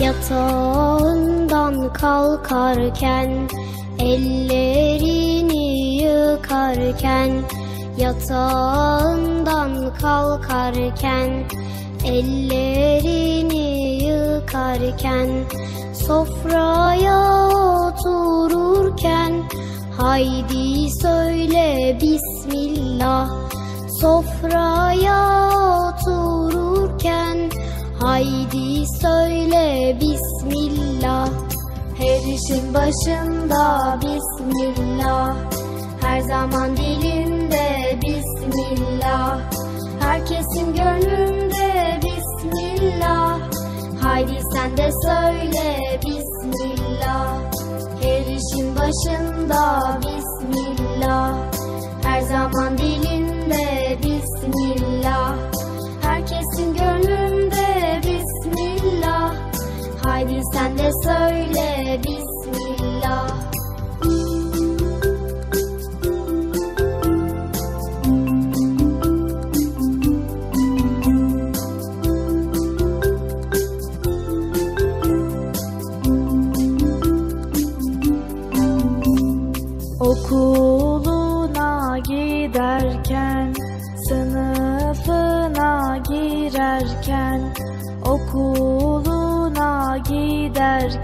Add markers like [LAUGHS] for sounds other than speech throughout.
Yatağından kalkarken Ellerini yıkarken Yatağından kalkarken Ellerini yıkarken Sofraya otururken Haydi söyle Bismillah. Sofraya otururken Haydi söyle Bismillah. Her işin başında Bismillah. Her zaman dilinde Bismillah. Herkesin gönlünde Bismillah. Haydi sen de söyle Bismillah. Her işin başında Bismillah. Her zaman dilinde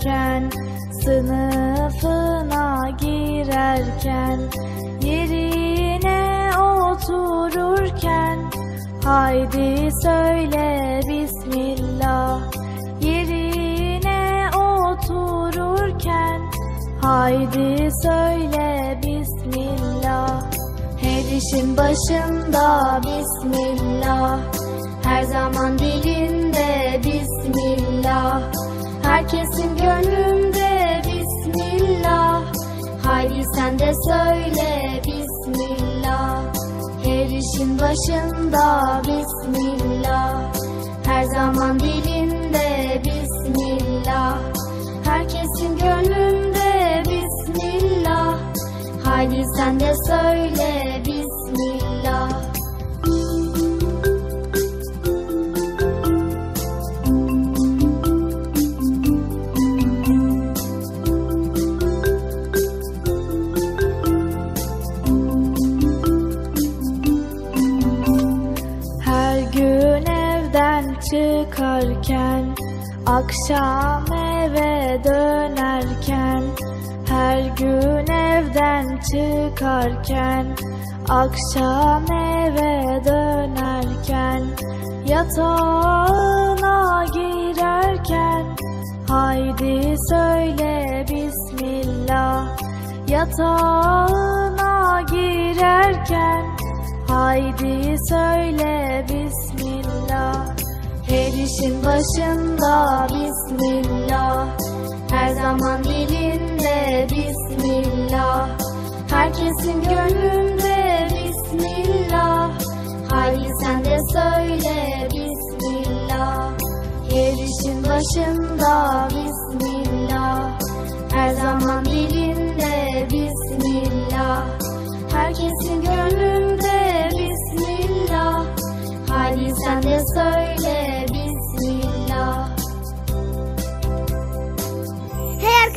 giderken, sınıfına girerken, yerine otururken, haydi söyle Bismillah. Yerine otururken, Haydi söyle Bismillah. Her işin başında Bismillah. Her zaman dilinde Bismillah Herkesin gönlünde Bismillah. Haydi sen de söyle Bismillah. Her işin başında Bismillah. Her zaman dilinde Bismillah. Herkesin gönlünde Bismillah. Haydi sen de söyle Akşam eve dönerken Her gün evden çıkarken Akşam eve dönerken Yatağına girerken Haydi söyle Bismillah. Yatağına girerken Haydi söyle Bismillah Her işin başında Bismillah. Her zaman dilinde Bismillah. Herkesin gönlünde Bismillah. Haydi sen de söyle Bismillah. Her işin başında Bismillah. Her zaman dilinde Bismillah. Herkesin gönlünde Bismillah. Haydi sen de söyle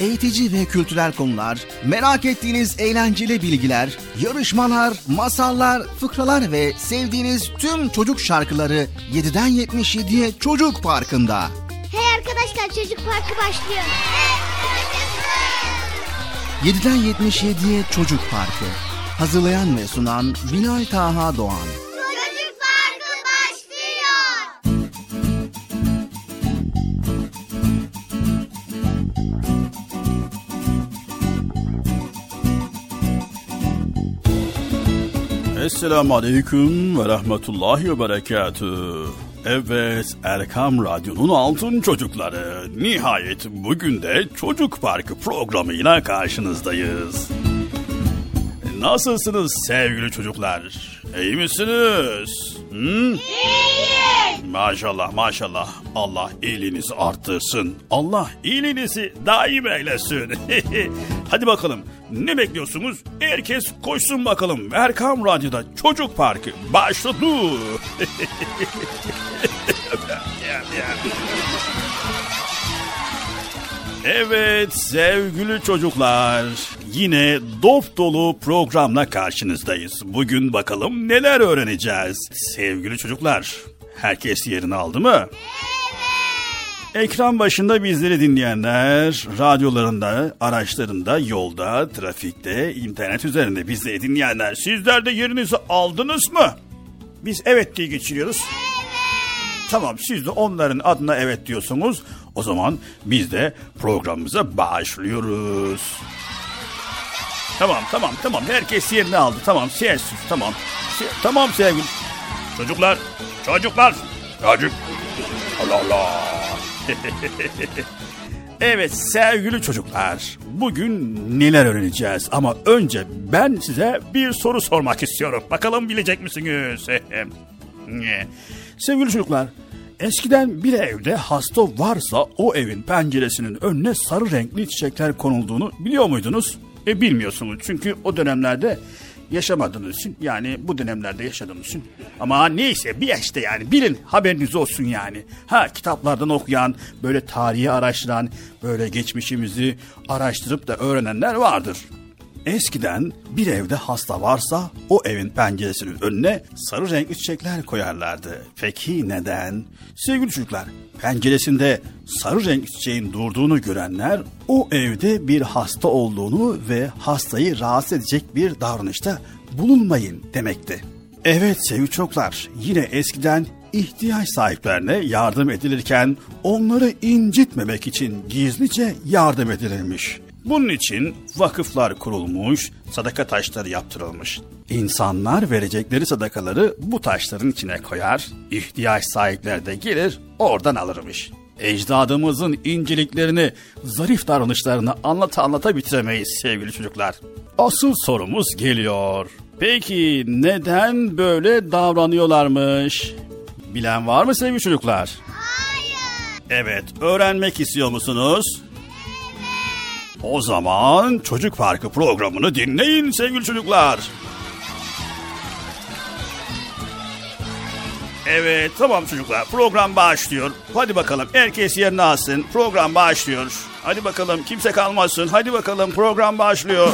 Eğitici ve kültürel konular, merak ettiğiniz eğlenceli bilgiler, yarışmalar, masallar, fıkralar ve sevdiğiniz tüm çocuk şarkıları 7'den 77'ye Çocuk Parkı'nda. Hey arkadaşlar çocuk parkı başlıyor. 7'den 77'ye Çocuk Parkı. Hazırlayan ve sunan Bilal Taha Doğan. Esselamu Aleyküm ve Rahmetullahi ve Berekatüh. Evet, Erkam Radyo'nun altın çocukları. Nihayet bugün de Çocuk Parkı programıyla karşınızdayız. Nasılsınız sevgili çocuklar? İyi misiniz? Hı? Maşallah maşallah. Allah iyiliğinizi arttırsın. Allah iyiliğinizi daim eylesin. [LAUGHS] Hadi bakalım ne bekliyorsunuz? Herkes koşsun bakalım. Erkam Radyo'da Çocuk Parkı başladı. [LAUGHS] Evet sevgili çocuklar yine dop dolu programla karşınızdayız. Bugün bakalım neler öğreneceğiz. Sevgili çocuklar herkes yerini aldı mı? Ekran başında bizleri dinleyenler, radyolarında, araçlarında, yolda, trafikte, internet üzerinde bizleri dinleyenler sizler de yerinizi aldınız mı? Biz evet diye geçiriyoruz. Tamam siz de onların adına evet diyorsunuz. O zaman biz de programımıza başlıyoruz. Tamam tamam tamam herkes yerini aldı. Tamam sessiz tamam. Se- tamam sevgili. Çocuklar çocuklar çocuk. Allah Allah. [LAUGHS] evet sevgili çocuklar bugün neler öğreneceğiz ama önce ben size bir soru sormak istiyorum. Bakalım bilecek misiniz? [LAUGHS] sevgili çocuklar eskiden bir evde hasta varsa o evin penceresinin önüne sarı renkli çiçekler konulduğunu biliyor muydunuz? E bilmiyorsunuz çünkü o dönemlerde yaşamadığınız için yani bu dönemlerde yaşadığınız için ama neyse bir işte yani bilin haberiniz olsun yani. Ha kitaplardan okuyan böyle tarihi araştıran böyle geçmişimizi araştırıp da öğrenenler vardır. Eskiden bir evde hasta varsa o evin penceresinin önüne sarı renkli çiçekler koyarlardı. Peki neden? Sevgili çocuklar, penceresinde sarı renkli çiçeğin durduğunu görenler o evde bir hasta olduğunu ve hastayı rahatsız edecek bir davranışta bulunmayın demekti. Evet sevgili çocuklar, yine eskiden ihtiyaç sahiplerine yardım edilirken onları incitmemek için gizlice yardım edilirmiş. Bunun için vakıflar kurulmuş, sadaka taşları yaptırılmış. İnsanlar verecekleri sadakaları bu taşların içine koyar, ihtiyaç sahipler de gelir oradan alırmış. Ecdadımızın inceliklerini, zarif davranışlarını anlata anlata bitiremeyiz sevgili çocuklar. Asıl sorumuz geliyor. Peki neden böyle davranıyorlarmış? Bilen var mı sevgili çocuklar? Hayır. Evet, öğrenmek istiyor musunuz? O zaman Çocuk Parkı programını dinleyin sevgili çocuklar. Evet tamam çocuklar program başlıyor. Hadi bakalım herkes yerine alsın. Program başlıyor. Hadi bakalım kimse kalmasın. Hadi bakalım program başlıyor.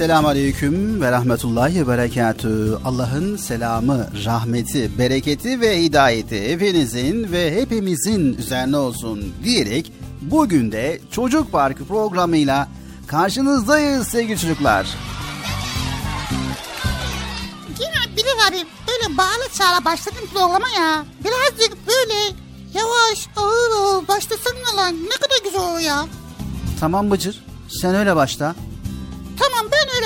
Esselamu Aleyküm ve Rahmetullahi ve Berekatü. Allah'ın selamı, rahmeti, bereketi ve hidayeti hepinizin ve hepimizin üzerine olsun diyerek bugün de Çocuk Parkı programıyla karşınızdayız sevgili çocuklar. Yine Bilal abi öyle bağlı çağla başladın programa ya. Birazcık böyle yavaş ağır ağır başlasana lan ne kadar güzel olur ya. Tamam Bıcır sen öyle başla.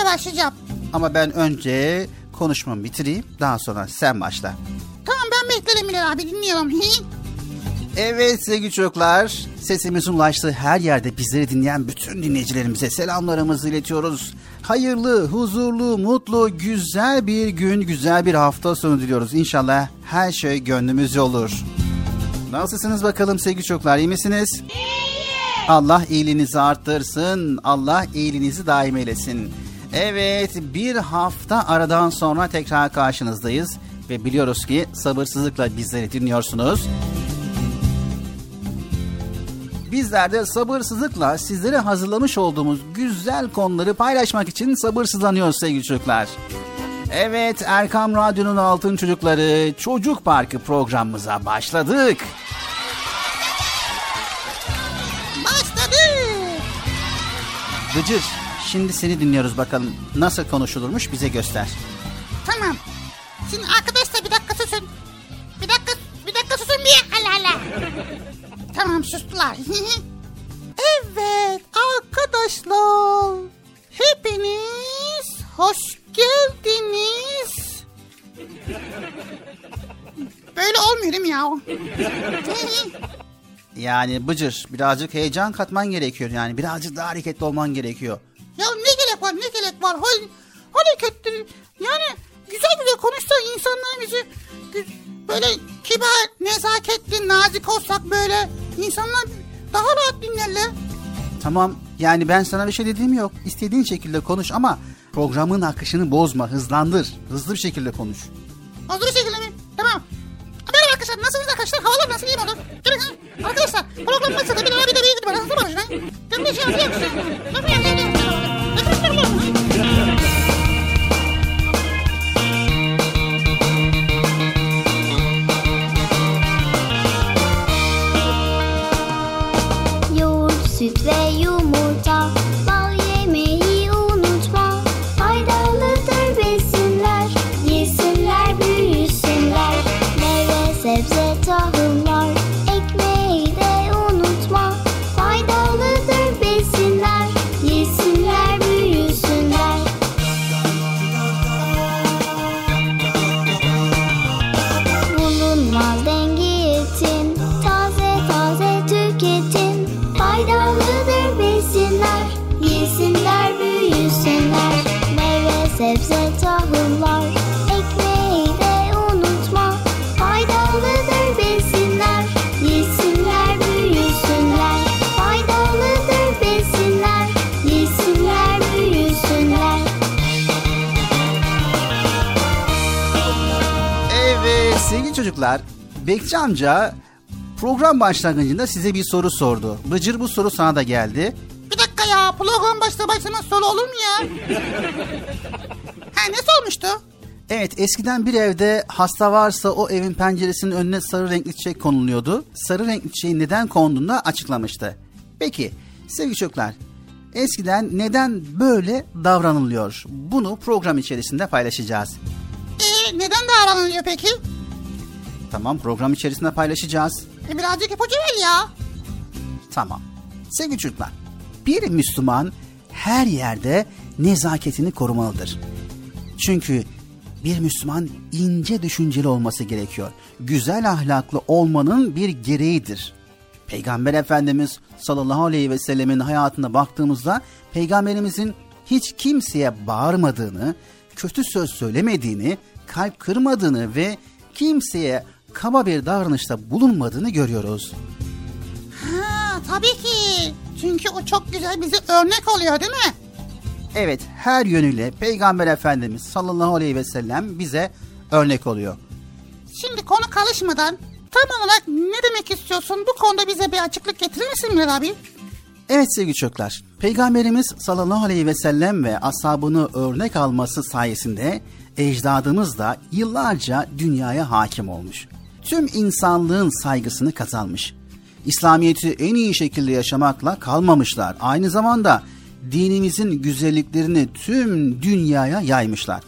Başlayacağım. Ama ben önce konuşmamı bitireyim daha sonra sen başla. Tamam ben beklerim Bilal abi dinliyorum. Evet sevgili çocuklar, sesimizin ulaştığı her yerde bizleri dinleyen bütün dinleyicilerimize selamlarımızı iletiyoruz. Hayırlı, huzurlu, mutlu, güzel bir gün, güzel bir hafta sonu diliyoruz. İnşallah her şey gönlümüzce olur. Nasılsınız bakalım sevgili çocuklar, iyi misiniz? Allah iyiliğinizi arttırsın, Allah iyiliğinizi daim eylesin. Evet, bir hafta aradan sonra tekrar karşınızdayız ve biliyoruz ki sabırsızlıkla bizleri dinliyorsunuz. Bizler de sabırsızlıkla sizlere hazırlamış olduğumuz güzel konuları paylaşmak için sabırsızlanıyoruz sevgili çocuklar. Evet Erkam Radyo'nun Altın Çocukları Çocuk Parkı programımıza başladık. Başladı. Gıcır şimdi seni dinliyoruz bakalım nasıl konuşulurmuş bize göster. Tamam. Şimdi arkadaşlar bir dakika susun. Bir dakika, bir dakika susun bir. Allah Allah. tamam sustular. [LAUGHS] evet arkadaşlar. Hepiniz hoş geldiniz. Böyle olmuyor değil mi ya? Yani Bıcır birazcık heyecan katman gerekiyor yani birazcık daha hareketli olman gerekiyor. Ya ne gerek var ne gerek var? Hal, hareketli. Yani güzel güzel konuşsa insanlar bizi böyle kibar, nezaketli, nazik olsak böyle insanlar daha rahat dinlerler. Tamam yani ben sana bir şey dediğim yok. İstediğin şekilde konuş ama programın akışını bozma hızlandır. Hızlı bir şekilde konuş. Hazır bir şekilde mi? Tamam. Merhaba arkadaşlar nasılsınız arkadaşlar? Havalar nasıl iyi mi olur? Arkadaşlar program nasıl? Bir ara bir de bir arasında başlayın. Gelin bir şey yapıyor musun? Yapıyor musun? Yapıyor musun? Sit there, you move talk. Çocuklar Bekçi amca program başlangıcında size bir soru sordu. Bıcır bu soru sana da geldi. Bir dakika ya program başta başlamaz soru olur mu ya? ha ne sormuştu? Evet eskiden bir evde hasta varsa o evin penceresinin önüne sarı renkli çiçek konuluyordu. Sarı renkli çiçeğin neden konduğunu da açıklamıştı. Peki sevgili çocuklar eskiden neden böyle davranılıyor? Bunu program içerisinde paylaşacağız. Ee, neden davranılıyor peki? Tamam program içerisinde paylaşacağız. E, birazcık ipucu ver ya. Tamam. Sevgili çocuklar, bir Müslüman her yerde nezaketini korumalıdır. Çünkü bir Müslüman ince düşünceli olması gerekiyor. Güzel ahlaklı olmanın bir gereğidir. Peygamber Efendimiz sallallahu aleyhi ve sellemin hayatına baktığımızda peygamberimizin hiç kimseye bağırmadığını, kötü söz söylemediğini, kalp kırmadığını ve kimseye kaba bir davranışta bulunmadığını görüyoruz. Ha tabii ki. Çünkü o çok güzel bize örnek oluyor değil mi? Evet her yönüyle Peygamber Efendimiz sallallahu aleyhi ve sellem bize örnek oluyor. Şimdi konu karışmadan tam olarak ne demek istiyorsun? Bu konuda bize bir açıklık getirir misin Münir abi? Evet sevgili çocuklar, Peygamberimiz sallallahu aleyhi ve sellem ve ashabını örnek alması sayesinde ecdadımız da yıllarca dünyaya hakim olmuş. Tüm insanlığın saygısını kazanmış. İslamiyet'i en iyi şekilde yaşamakla kalmamışlar. Aynı zamanda dinimizin güzelliklerini tüm dünyaya yaymışlar.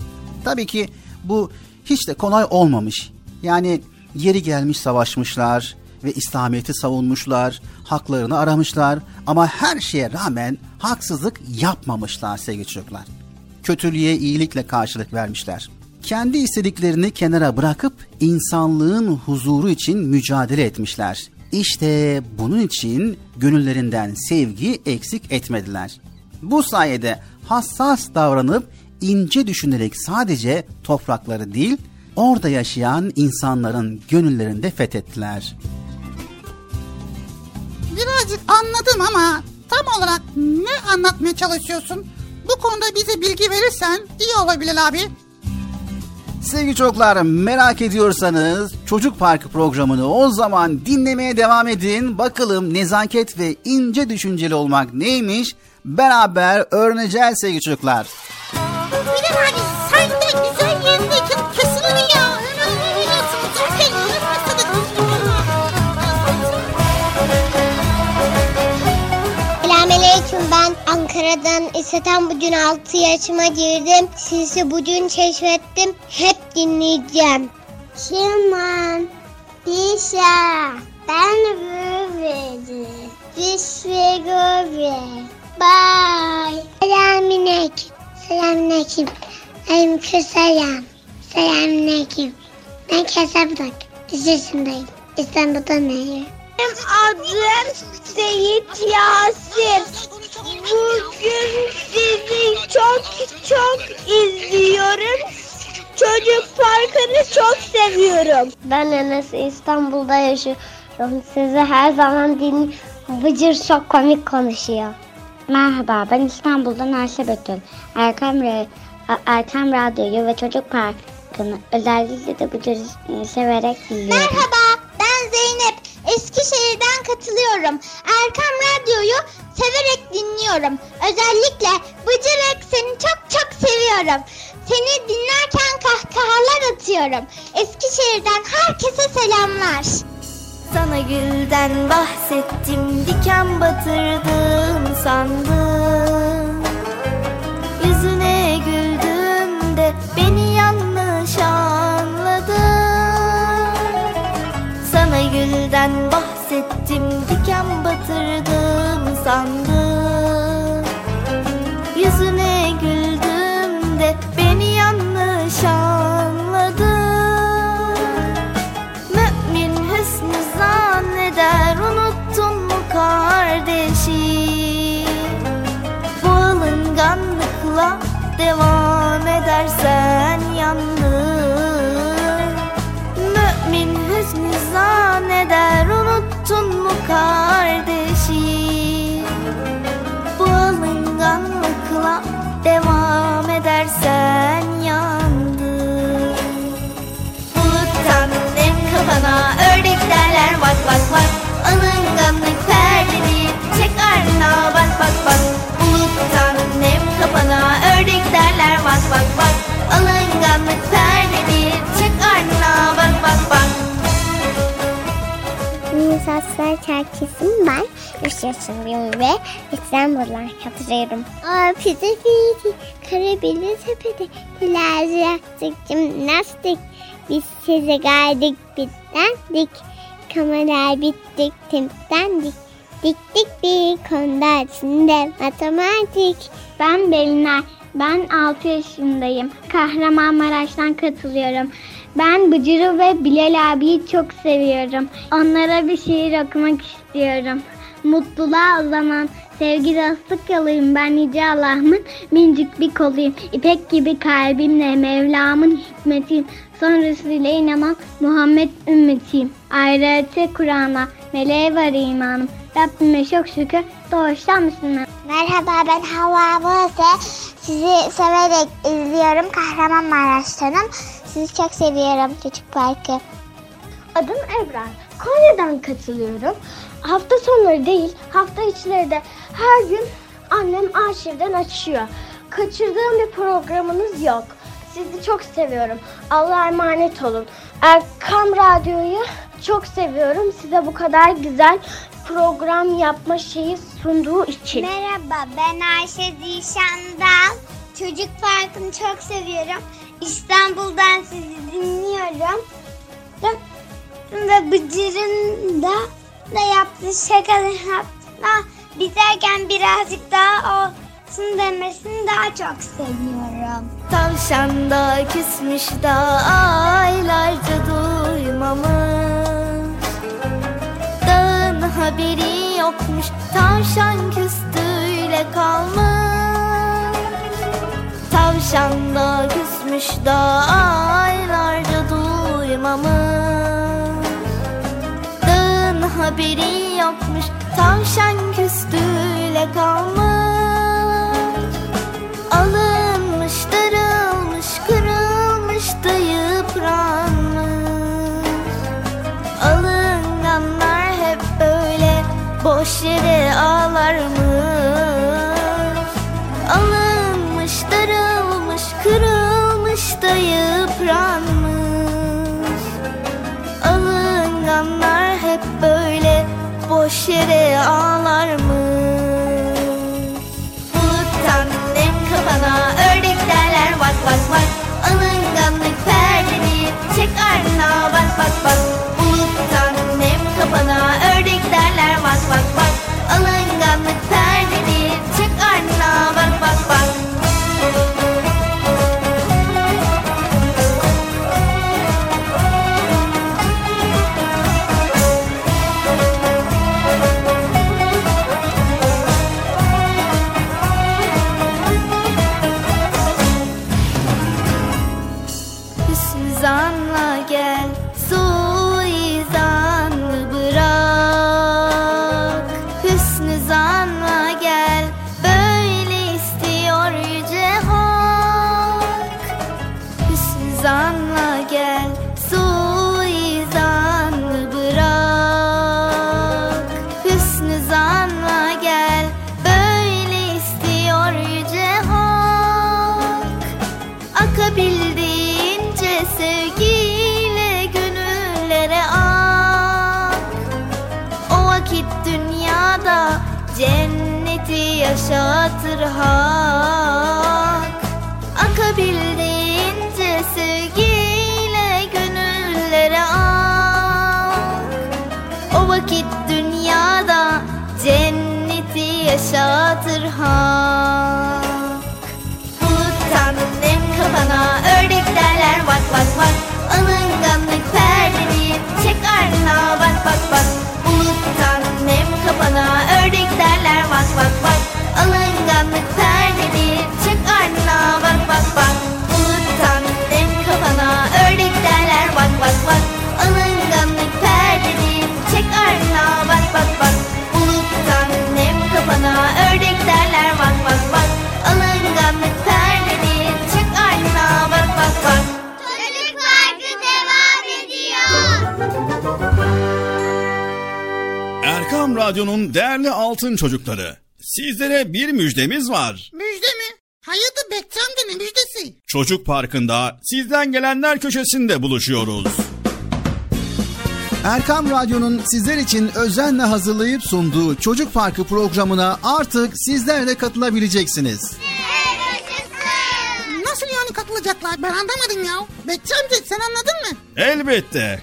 Tabii ki bu hiç de kolay olmamış. Yani yeri gelmiş savaşmışlar ve İslamiyet'i savunmuşlar, haklarını aramışlar ama her şeye rağmen haksızlık yapmamışlar sevgili çocuklar. Kötülüğe iyilikle karşılık vermişler. Kendi istediklerini kenara bırakıp insanlığın huzuru için mücadele etmişler. İşte bunun için gönüllerinden sevgi eksik etmediler. Bu sayede hassas davranıp ince düşünerek sadece toprakları değil, orada yaşayan insanların gönüllerinde fethettiler. Birazcık anladım ama tam olarak ne anlatmaya çalışıyorsun? Bu konuda bize bilgi verirsen iyi olabilir abi. Sevgili çocuklar merak ediyorsanız Çocuk Parkı programını o zaman dinlemeye devam edin. Bakalım nezaket ve ince düşünceli olmak neymiş beraber öğreneceğiz sevgili çocuklar. Bilal abi sen de güzel yerindeyken kesilir ya. Selamünaleyküm ben Ankara'dan İsteten bugün 6 yaşıma girdim. Sizi bugün keşfettim. Hep dinleyeceğim. Şiman, Dişa, ben Rüveli, Dişve Göve. Bye. Selamünaleyküm. Selamünaleyküm. Aleyküm selam. Selamünaleyküm. Ben Kasablık. 3 yaşındayım. İstanbul'da neyim? Benim adım Seyit Yasin. Bugün sizi çok çok izliyorum. Çocuk parkını çok seviyorum. Ben Enes İstanbul'da yaşıyorum. Sizi her zaman din Bıcır çok komik konuşuyor. Merhaba ben İstanbul'dan Ayşe Betül. Erkam, Erkam Radyo'yu ve Çocuk Parkı'nı özellikle de Bıcır'ı severek dinliyorum. Merhaba ben Zeynep. Eskişehir'den katılıyorum. Erkam Radyo'yu severek dinliyorum. Özellikle Bıcırık seni çok çok seviyorum. Seni dinlerken kahkahalar atıyorum. Eskişehir'den herkese selamlar. Sana gülden bahsettim diken batırdım sandım Yüzüne güldüm de beni yanlış anladın Sana gülden bahsettim diken batırdım sandım devam edersen yandın Mümin hüsnü zanneder unuttun mu kardeşi? Bu alınganlıkla devam edersen yandın Buluttan nem kafana ördek derler bak bak bak. Alınganlık perdeni çek ardına bak bak bak. Buluttan nem kafana ördek derler bak bak bak Alınganlık perdeni çek ardına bak bak bak Nisaslar Çerkesim ben. 3 yaşındayım ve İstanbul'dan katılıyorum. Aa, pide pide, karabili tepede, plajı yaptık, jimnastik. Biz size geldik bitlendik. Kameralar bittik, templendik. Diktik bir konuda içinde matematik. Ben Belinay. Ben 6 yaşındayım. Kahramanmaraş'tan katılıyorum. Ben Bıcır'ı ve Bilal abiyi çok seviyorum. Onlara bir şiir okumak istiyorum. Mutluluğa o zaman sevgi dostluk yoluyum ben Yüce Allah'ımın mincik bir koluyum. İpek gibi kalbimle Mevlam'ın hikmetiyim. Sonrasıyla inanan Muhammed ümmetiyim. Ayrıca Kur'an'a meleğe var imanım. Rabbime çok şükür doğuştan Müslüman. Merhaba ben Hava Bose. Sizi severek izliyorum. Kahramanmaraş'tanım. Sizi çok seviyorum Çocuk Parkı. Adım Ebrar. Konya'dan katılıyorum. hafta sonları değil hafta içleri de her gün annem arşivden açıyor. Kaçırdığım bir programınız yok. Sizi çok seviyorum. Allah'a emanet olun. Erkam Radyo'yu çok seviyorum. Size bu kadar güzel program yapma şeyi sunduğu için. Merhaba ben Ayşe Zişan'dan. Çocuk Parkı'nı çok seviyorum. İstanbul'dan sizi dinliyorum. Ve- Bıcır'ın da, da yaptığı şakalarla biterken birazcık daha olsun demesini daha çok seviyorum. Tavşan da küsmüş da aylarca duymamış Dağın haberi yokmuş tavşan küstüyle kalmış. Tavşan da küsmüş da aylarca duymamış Dağın haberi yokmuş tavşan küstüyle kalmış boş yere ağlarmış. Alınmış, darılmış, kırılmış da yıpranmış. Alınganlar hep böyle boş yere ağlarmış. Buluttan nem kafana ördek derler bak bak bak. Alınganlık perdeni çek ardına bak bak bak. Buluttan nem kafana ördek Alınganlık perdeni çocukları. Sizlere bir müjdemiz var. Müjde mi? Bekçi amca ne müjdesi? Çocuk Parkı'nda sizden gelenler köşesinde buluşuyoruz. Erkam Radyo'nun sizler için özenle hazırlayıp sunduğu Çocuk Parkı programına artık sizler de katılabileceksiniz. Nasıl yani katılacaklar ben anlamadım ya. Bekçi amca sen anladın mı? Elbette.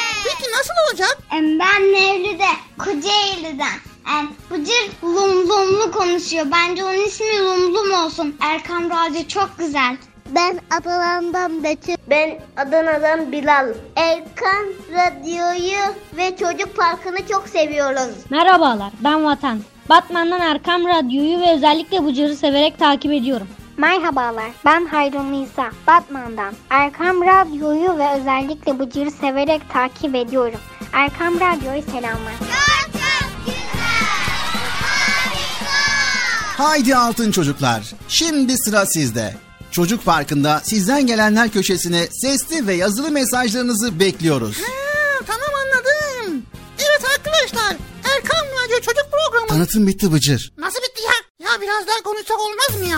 Peki nasıl olacak? Em, Ben Mevlüt'e Kocaeli'den. Em, Bıcır lum lumlu konuşuyor. Bence onun ismi Lumlum olsun. Erkam Radyo çok güzel. Ben Adana'dan Betül. Ben Adana'dan Bilal. Erkan Radyo'yu ve Çocuk Parkı'nı çok seviyoruz. Merhabalar ben Vatan. Batman'dan Erkam Radyo'yu ve özellikle Bıcır'ı severek takip ediyorum. Merhabalar, ben Hayrun Nisa, Batman'dan. Erkam Radyo'yu ve özellikle Bıcır'ı severek takip ediyorum. Erkam Radyo'yu selamlar. Haydi altın çocuklar. Şimdi sıra sizde. Çocuk Parkı'nda sizden gelenler köşesine sesli ve yazılı mesajlarınızı bekliyoruz. Ha, tamam anladım. Evet arkadaşlar Erkan Radyo Çocuk Programı. Tanıtım bitti Bıcır. Nasıl bitti ya? Ya biraz daha konuşsak olmaz mı ya?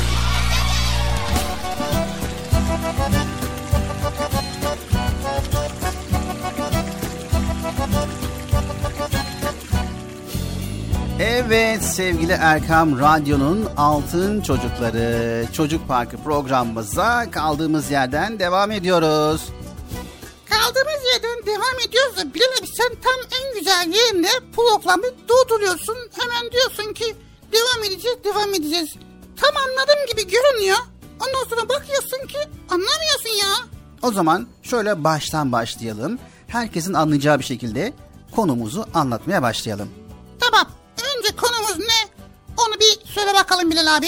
Evet sevgili Erkam Radyo'nun Altın Çocukları Çocuk Parkı programımıza kaldığımız yerden devam ediyoruz. Kaldığımız yerden devam ediyoruz da Bilal abi sen tam en güzel yerinde programı durduruyorsun. Hemen diyorsun ki devam edeceğiz devam edeceğiz. Tam anladığım gibi görünüyor. Ondan sonra bakıyorsun ki anlamıyorsun ya. O zaman şöyle baştan başlayalım. Herkesin anlayacağı bir şekilde konumuzu anlatmaya başlayalım. Önce konumuz ne? Onu bir söyle bakalım Bilal abi.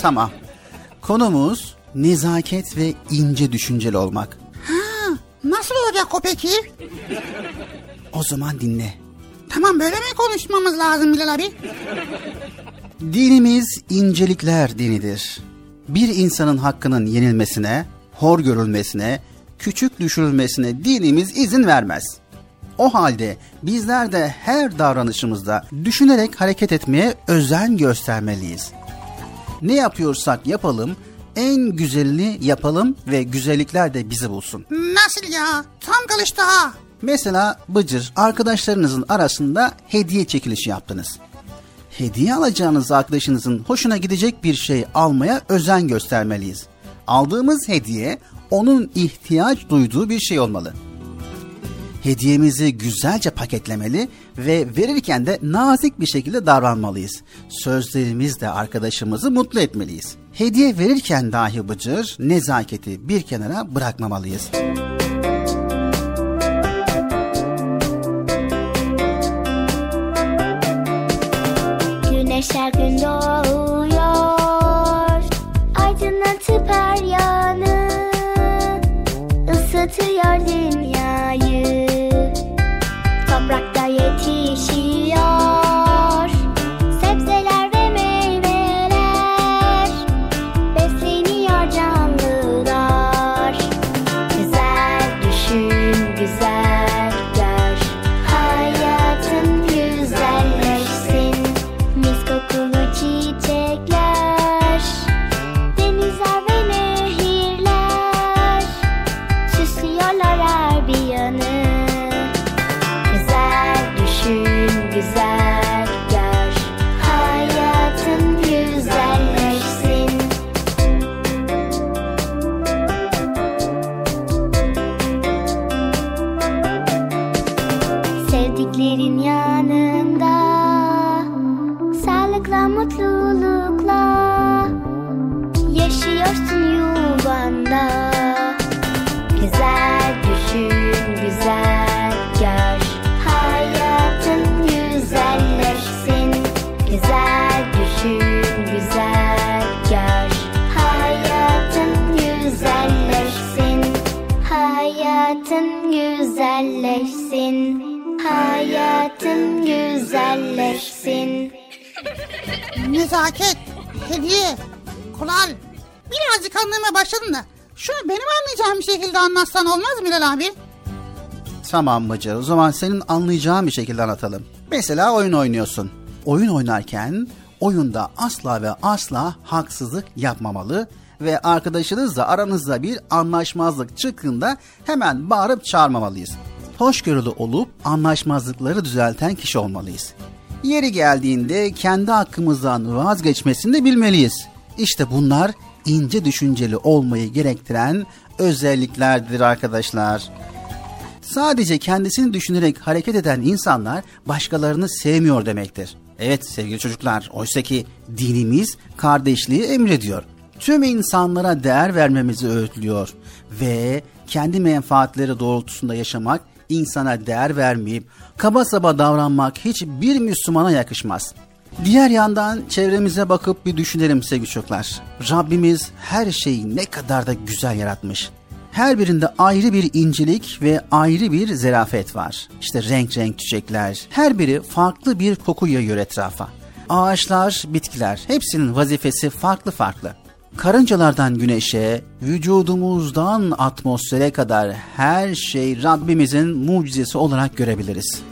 Tamam. Konumuz nezaket ve ince düşünceli olmak. Ha, nasıl olacak o peki? O zaman dinle. Tamam böyle mi konuşmamız lazım Bilal abi? Dinimiz incelikler dinidir. Bir insanın hakkının yenilmesine, hor görülmesine, küçük düşürülmesine dinimiz izin vermez. O halde bizler de her davranışımızda düşünerek hareket etmeye özen göstermeliyiz. Ne yapıyorsak yapalım, en güzelini yapalım ve güzellikler de bizi bulsun. Nasıl ya? Tam kalıştı ha. Mesela Bıcır arkadaşlarınızın arasında hediye çekilişi yaptınız. Hediye alacağınız arkadaşınızın hoşuna gidecek bir şey almaya özen göstermeliyiz. Aldığımız hediye onun ihtiyaç duyduğu bir şey olmalı. Hediyemizi güzelce paketlemeli ve verirken de nazik bir şekilde davranmalıyız. Sözlerimizle arkadaşımızı mutlu etmeliyiz. Hediye verirken dahi bıcır nezaketi bir kenara bırakmamalıyız. Güneş her gün doğuyor Nezaket, hediye, kural. Birazcık anlamaya başladım da. Şunu benim anlayacağım bir şekilde anlatsan olmaz mı Bilal abi? Tamam Bıcır. O zaman senin anlayacağın bir şekilde anlatalım. Mesela oyun oynuyorsun. Oyun oynarken oyunda asla ve asla haksızlık yapmamalı ve arkadaşınızla aranızda bir anlaşmazlık çıktığında hemen bağırıp çağırmamalıyız. Hoşgörülü olup anlaşmazlıkları düzelten kişi olmalıyız. Yeri geldiğinde kendi hakkımızdan vazgeçmesini de bilmeliyiz. İşte bunlar ince düşünceli olmayı gerektiren özelliklerdir arkadaşlar. Sadece kendisini düşünerek hareket eden insanlar başkalarını sevmiyor demektir. Evet sevgili çocuklar, oysa ki dinimiz kardeşliği emrediyor. Tüm insanlara değer vermemizi öğütlüyor ve kendi menfaatleri doğrultusunda yaşamak, insana değer vermeyip kaba saba davranmak hiçbir Müslümana yakışmaz. Diğer yandan çevremize bakıp bir düşünelim sevgili çocuklar. Rabbimiz her şeyi ne kadar da güzel yaratmış. Her birinde ayrı bir incelik ve ayrı bir zerafet var. İşte renk renk çiçekler, her biri farklı bir koku yayıyor etrafa. Ağaçlar, bitkiler, hepsinin vazifesi farklı farklı. Karıncalardan güneşe, vücudumuzdan atmosfere kadar her şey Rabbimizin mucizesi olarak görebiliriz.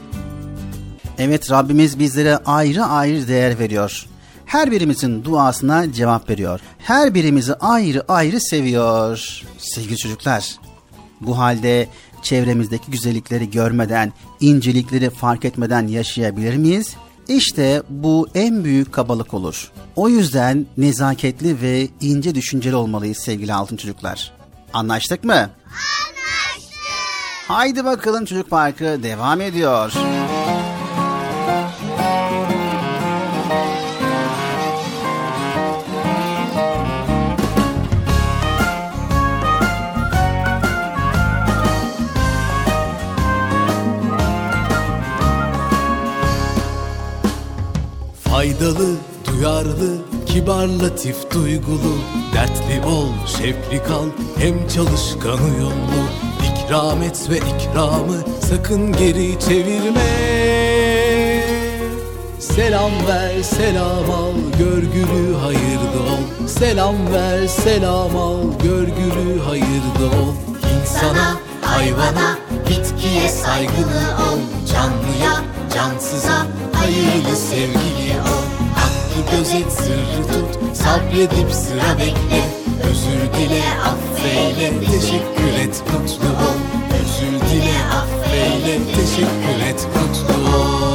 Evet Rabbimiz bizlere ayrı ayrı değer veriyor. Her birimizin duasına cevap veriyor. Her birimizi ayrı ayrı seviyor. Sevgili çocuklar, bu halde çevremizdeki güzellikleri görmeden, incelikleri fark etmeden yaşayabilir miyiz? İşte bu en büyük kabalık olur. O yüzden nezaketli ve ince düşünceli olmalıyız sevgili altın çocuklar. Anlaştık mı? Anlaştık. Haydi bakalım çocuk parkı devam ediyor. Faydalı, duyarlı, kibar, latif, duygulu. Dertli ol, şefli kal, hem çalışkan uyumlu İkram et ve ikramı sakın geri çevirme. Selam ver, selam al, görgülü hayırlı ol. Selam ver, selam al, görgülü hayırlı ol. İnsana, hayvana, bitkiye saygılı ol Canlıya, cansıza, hayırlı sevgili ol. Hakkı gözet sırrı tut Sabredip sıra bekle. Özür dile affeyle Teşekkür et mutlu ol. Özür dile affeyle Teşekkür et mutlu ol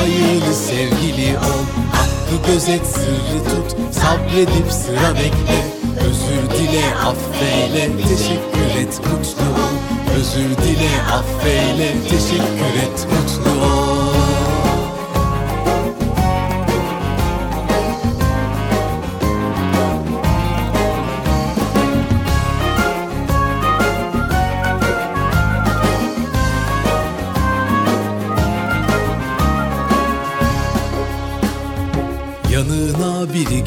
hayırlı sevgili ol. Hakkı gözet sırrı tut. Sabredip sıra bekle. Özür dile affeyle. Teşekkür et mutlu ol. Özür dile affeyle. Teşekkür et mutlu ol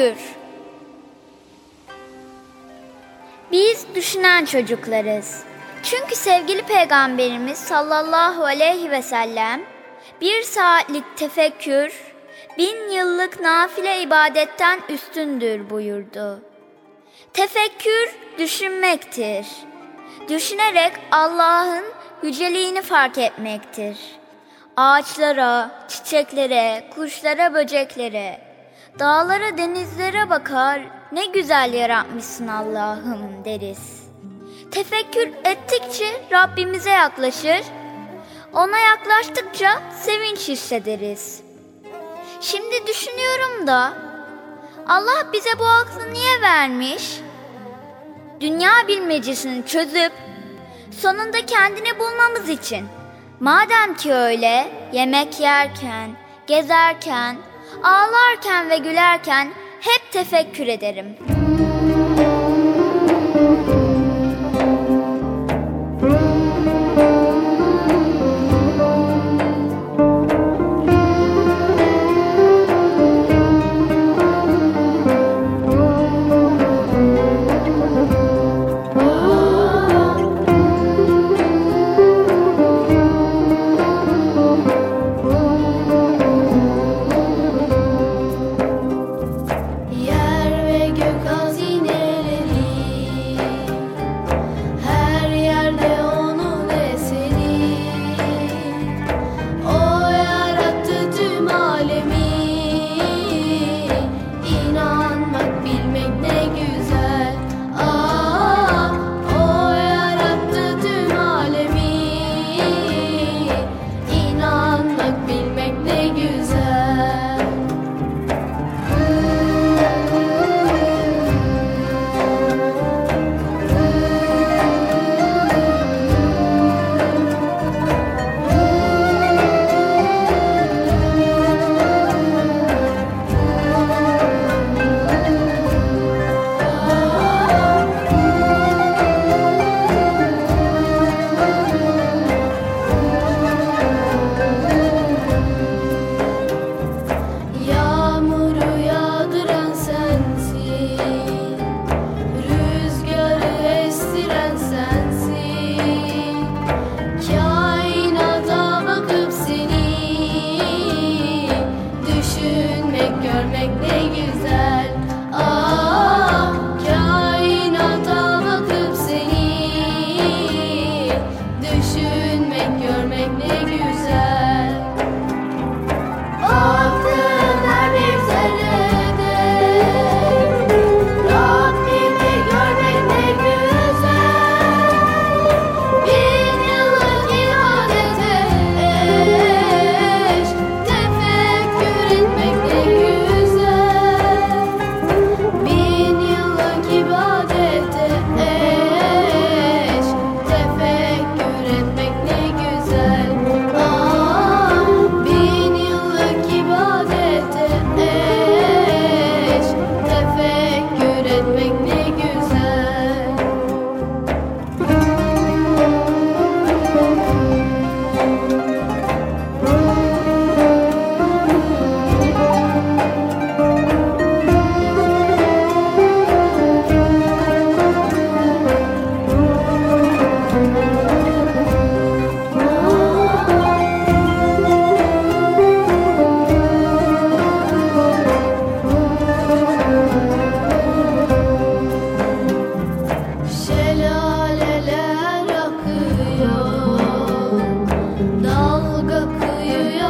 Tefekkür Biz düşünen çocuklarız. Çünkü sevgili peygamberimiz sallallahu aleyhi ve sellem bir saatlik tefekkür, bin yıllık nafile ibadetten üstündür buyurdu. Tefekkür düşünmektir. Düşünerek Allah'ın yüceliğini fark etmektir. Ağaçlara, çiçeklere, kuşlara, böceklere, dağlara, denizlere bakar, ne güzel yaratmışsın Allah'ım deriz. Tefekkür ettikçe Rabbimize yaklaşır, ona yaklaştıkça sevinç hissederiz. Şimdi düşünüyorum da Allah bize bu aklı niye vermiş? Dünya bilmecesini çözüp sonunda kendini bulmamız için. Madem ki öyle yemek yerken, gezerken, ağlarken ve gülerken hep tefekkür ederim. dalga kıyıya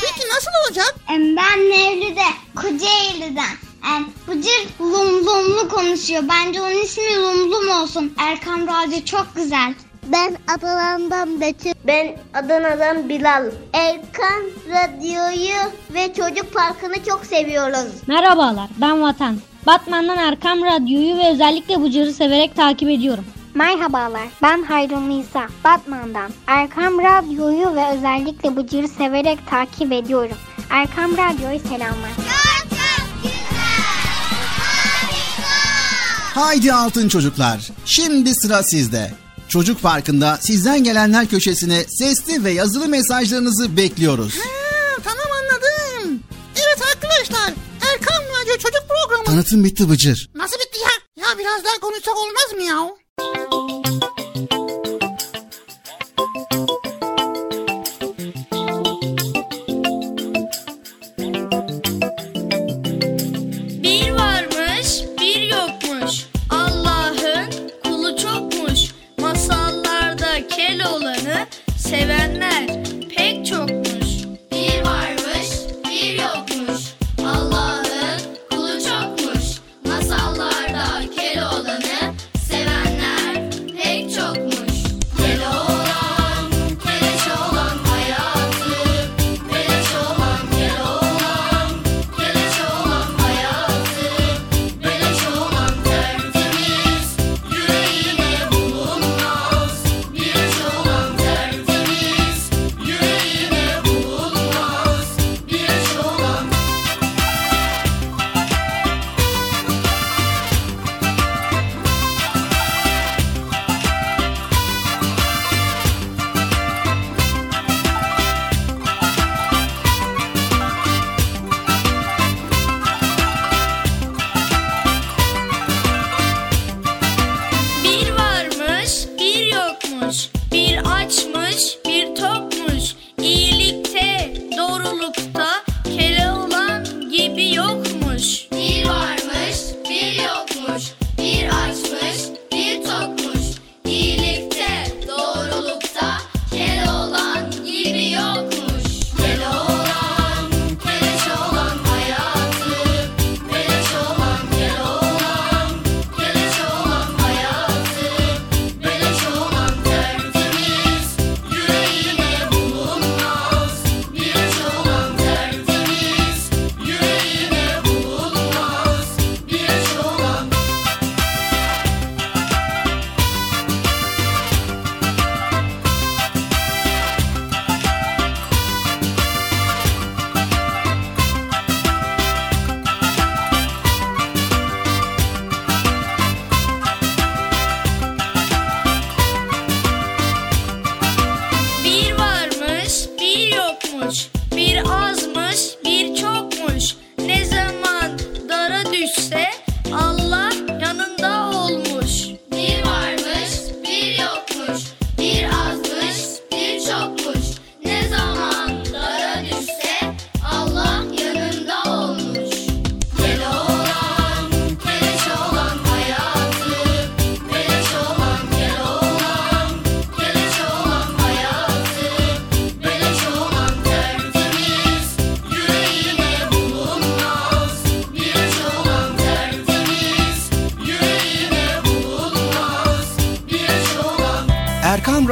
Peki nasıl olacak? Ben Mevlüt'e Kocaeli'den. Yani Bıcır lum lumlu konuşuyor. Bence onun ismi Lumlum olsun. Erkam Radyo çok güzel. Ben Adana'dan Betül. Ben Adana'dan Bilal. Erkan Radyo'yu ve Çocuk Parkı'nı çok seviyoruz. Merhabalar ben Vatan. Batman'dan Erkam Radyo'yu ve özellikle Bıcır'ı severek takip ediyorum. Merhabalar, ben Hayrun Nisa, Batman'dan. Erkam Radyo'yu ve özellikle Bıcır'ı severek takip ediyorum. Erkam Radyo'yu selamlar. Haydi altın çocuklar. Şimdi sıra sizde. Çocuk Parkı'nda sizden gelenler köşesine sesli ve yazılı mesajlarınızı bekliyoruz. Ha, tamam anladım. Evet arkadaşlar Erkan Radyo Çocuk Programı. Tanıtım bitti Bıcır. Nasıl bitti ya? Ya biraz daha konuşsak olmaz mı ya?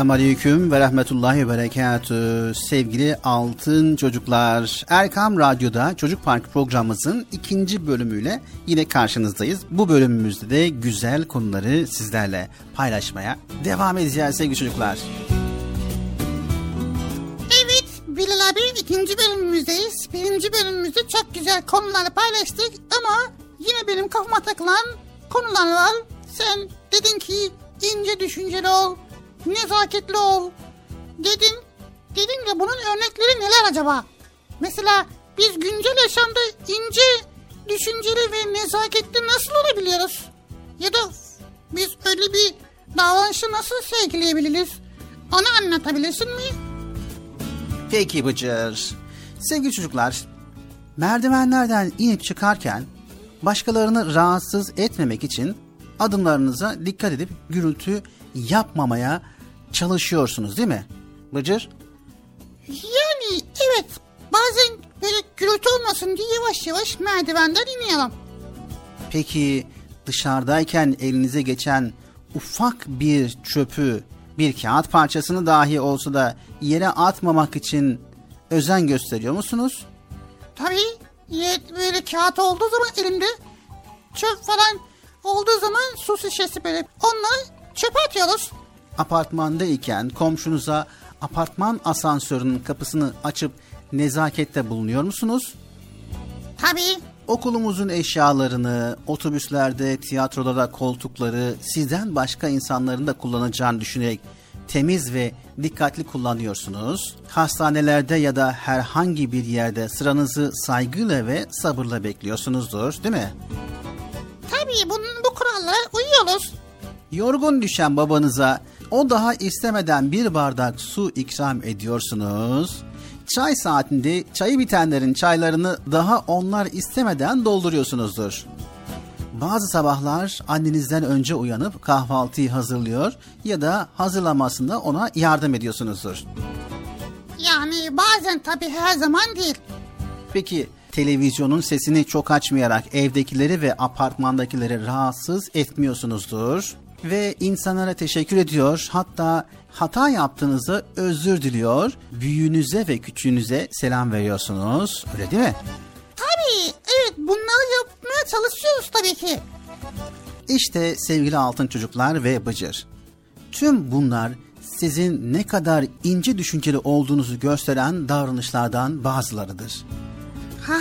Esselamu Aleyküm ve Rahmetullahi ve. Sevgili altın çocuklar, Erkam Radyo'da Çocuk Park programımızın ikinci bölümüyle yine karşınızdayız. Bu bölümümüzde de güzel konuları sizlerle paylaşmaya devam edeceğiz sevgili çocuklar. Evet Bilal abi ikinci bölümümüzdeyiz. Birinci bölümümüzde çok güzel konuları paylaştık ama yine benim kafama takılan konular var. Sen dedin ki ince düşünceli ol, nezaketli ol dedin. Dedin de bunun örnekleri neler acaba? Mesela biz güncel yaşamda ince, düşünceli ve nezaketli nasıl olabiliyoruz? Ya da biz öyle bir davranışı nasıl sergileyebiliriz? Onu anlatabilirsin mi? Peki Bıcır. Sevgili çocuklar, merdivenlerden inip çıkarken başkalarını rahatsız etmemek için adımlarınıza dikkat edip gürültü yapmamaya çalışıyorsunuz değil mi? Bıcır? Yani evet bazen böyle gürültü olmasın diye yavaş yavaş merdivenden iniyorum. Peki dışarıdayken elinize geçen ufak bir çöpü, bir kağıt parçasını dahi olsa da yere atmamak için özen gösteriyor musunuz? Tabii böyle kağıt olduğu zaman elimde çöp falan olduğu zaman su şişesi böyle onları çöpe atıyoruz. Apartmandayken komşunuza apartman asansörünün kapısını açıp nezakette bulunuyor musunuz? Tabii. Okulumuzun eşyalarını, otobüslerde, tiyatroda koltukları sizden başka insanların da kullanacağını düşünerek temiz ve dikkatli kullanıyorsunuz. Hastanelerde ya da herhangi bir yerde sıranızı saygıyla ve sabırla bekliyorsunuzdur, değil mi? Tabii bunun bu kurallara uyuyoruz. Yorgun düşen babanıza o daha istemeden bir bardak su ikram ediyorsunuz. Çay saatinde çayı bitenlerin çaylarını daha onlar istemeden dolduruyorsunuzdur. Bazı sabahlar annenizden önce uyanıp kahvaltıyı hazırlıyor ya da hazırlamasında ona yardım ediyorsunuzdur. Yani bazen tabii her zaman değil. Peki televizyonun sesini çok açmayarak evdekileri ve apartmandakileri rahatsız etmiyorsunuzdur. Ve insanlara teşekkür ediyor hatta hata yaptığınızda özür diliyor. Büyüğünüze ve küçüğünüze selam veriyorsunuz. Öyle değil mi? Tabii evet bunları yapmaya çalışıyoruz tabii ki. İşte sevgili altın çocuklar ve Bıcır. Tüm bunlar sizin ne kadar ince düşünceli olduğunuzu gösteren davranışlardan bazılarıdır. Ha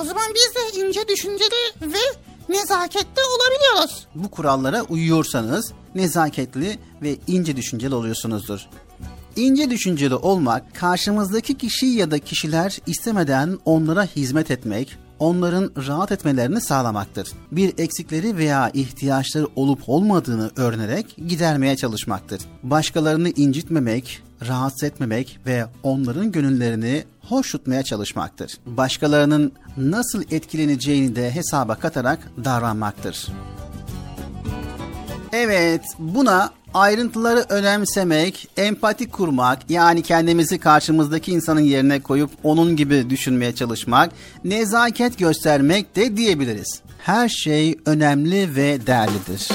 o zaman biz de ince düşünceli ve nezaketli olabiliyoruz. Bu kurallara uyuyorsanız nezaketli ve ince düşünceli oluyorsunuzdur. İnce düşünceli olmak, karşımızdaki kişi ya da kişiler istemeden onlara hizmet etmek, onların rahat etmelerini sağlamaktır. Bir eksikleri veya ihtiyaçları olup olmadığını öğrenerek gidermeye çalışmaktır. Başkalarını incitmemek, rahatsız etmemek ve onların gönüllerini hoş tutmaya çalışmaktır. Başkalarının nasıl etkileneceğini de hesaba katarak davranmaktır. Evet, buna ayrıntıları önemsemek, empati kurmak, yani kendimizi karşımızdaki insanın yerine koyup onun gibi düşünmeye çalışmak, nezaket göstermek de diyebiliriz. Her şey önemli ve değerlidir.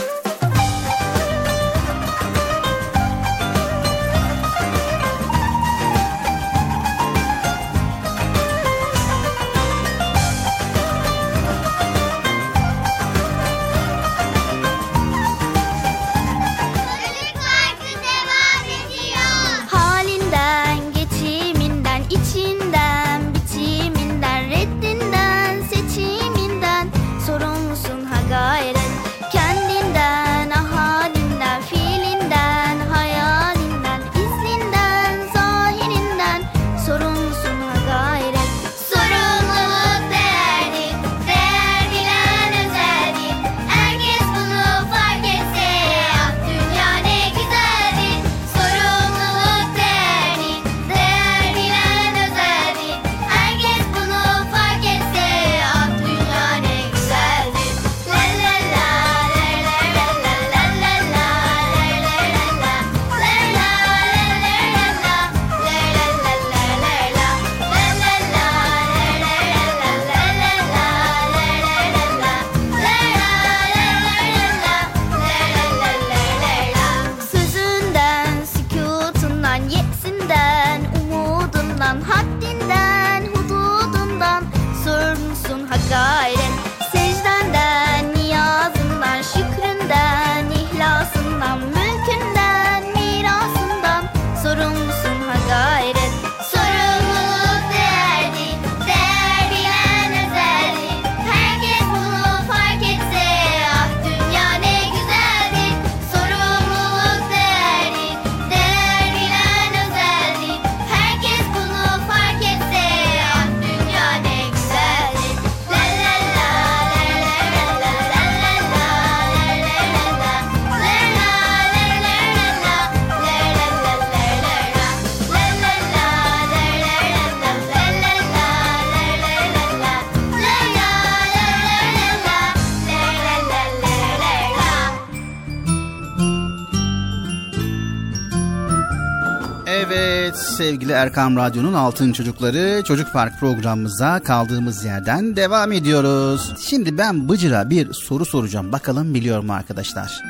Erkam Radyo'nun Altın Çocukları Çocuk Park programımıza kaldığımız yerden devam ediyoruz. Şimdi ben Bıcır'a bir soru soracağım. Bakalım biliyor mu arkadaşlar?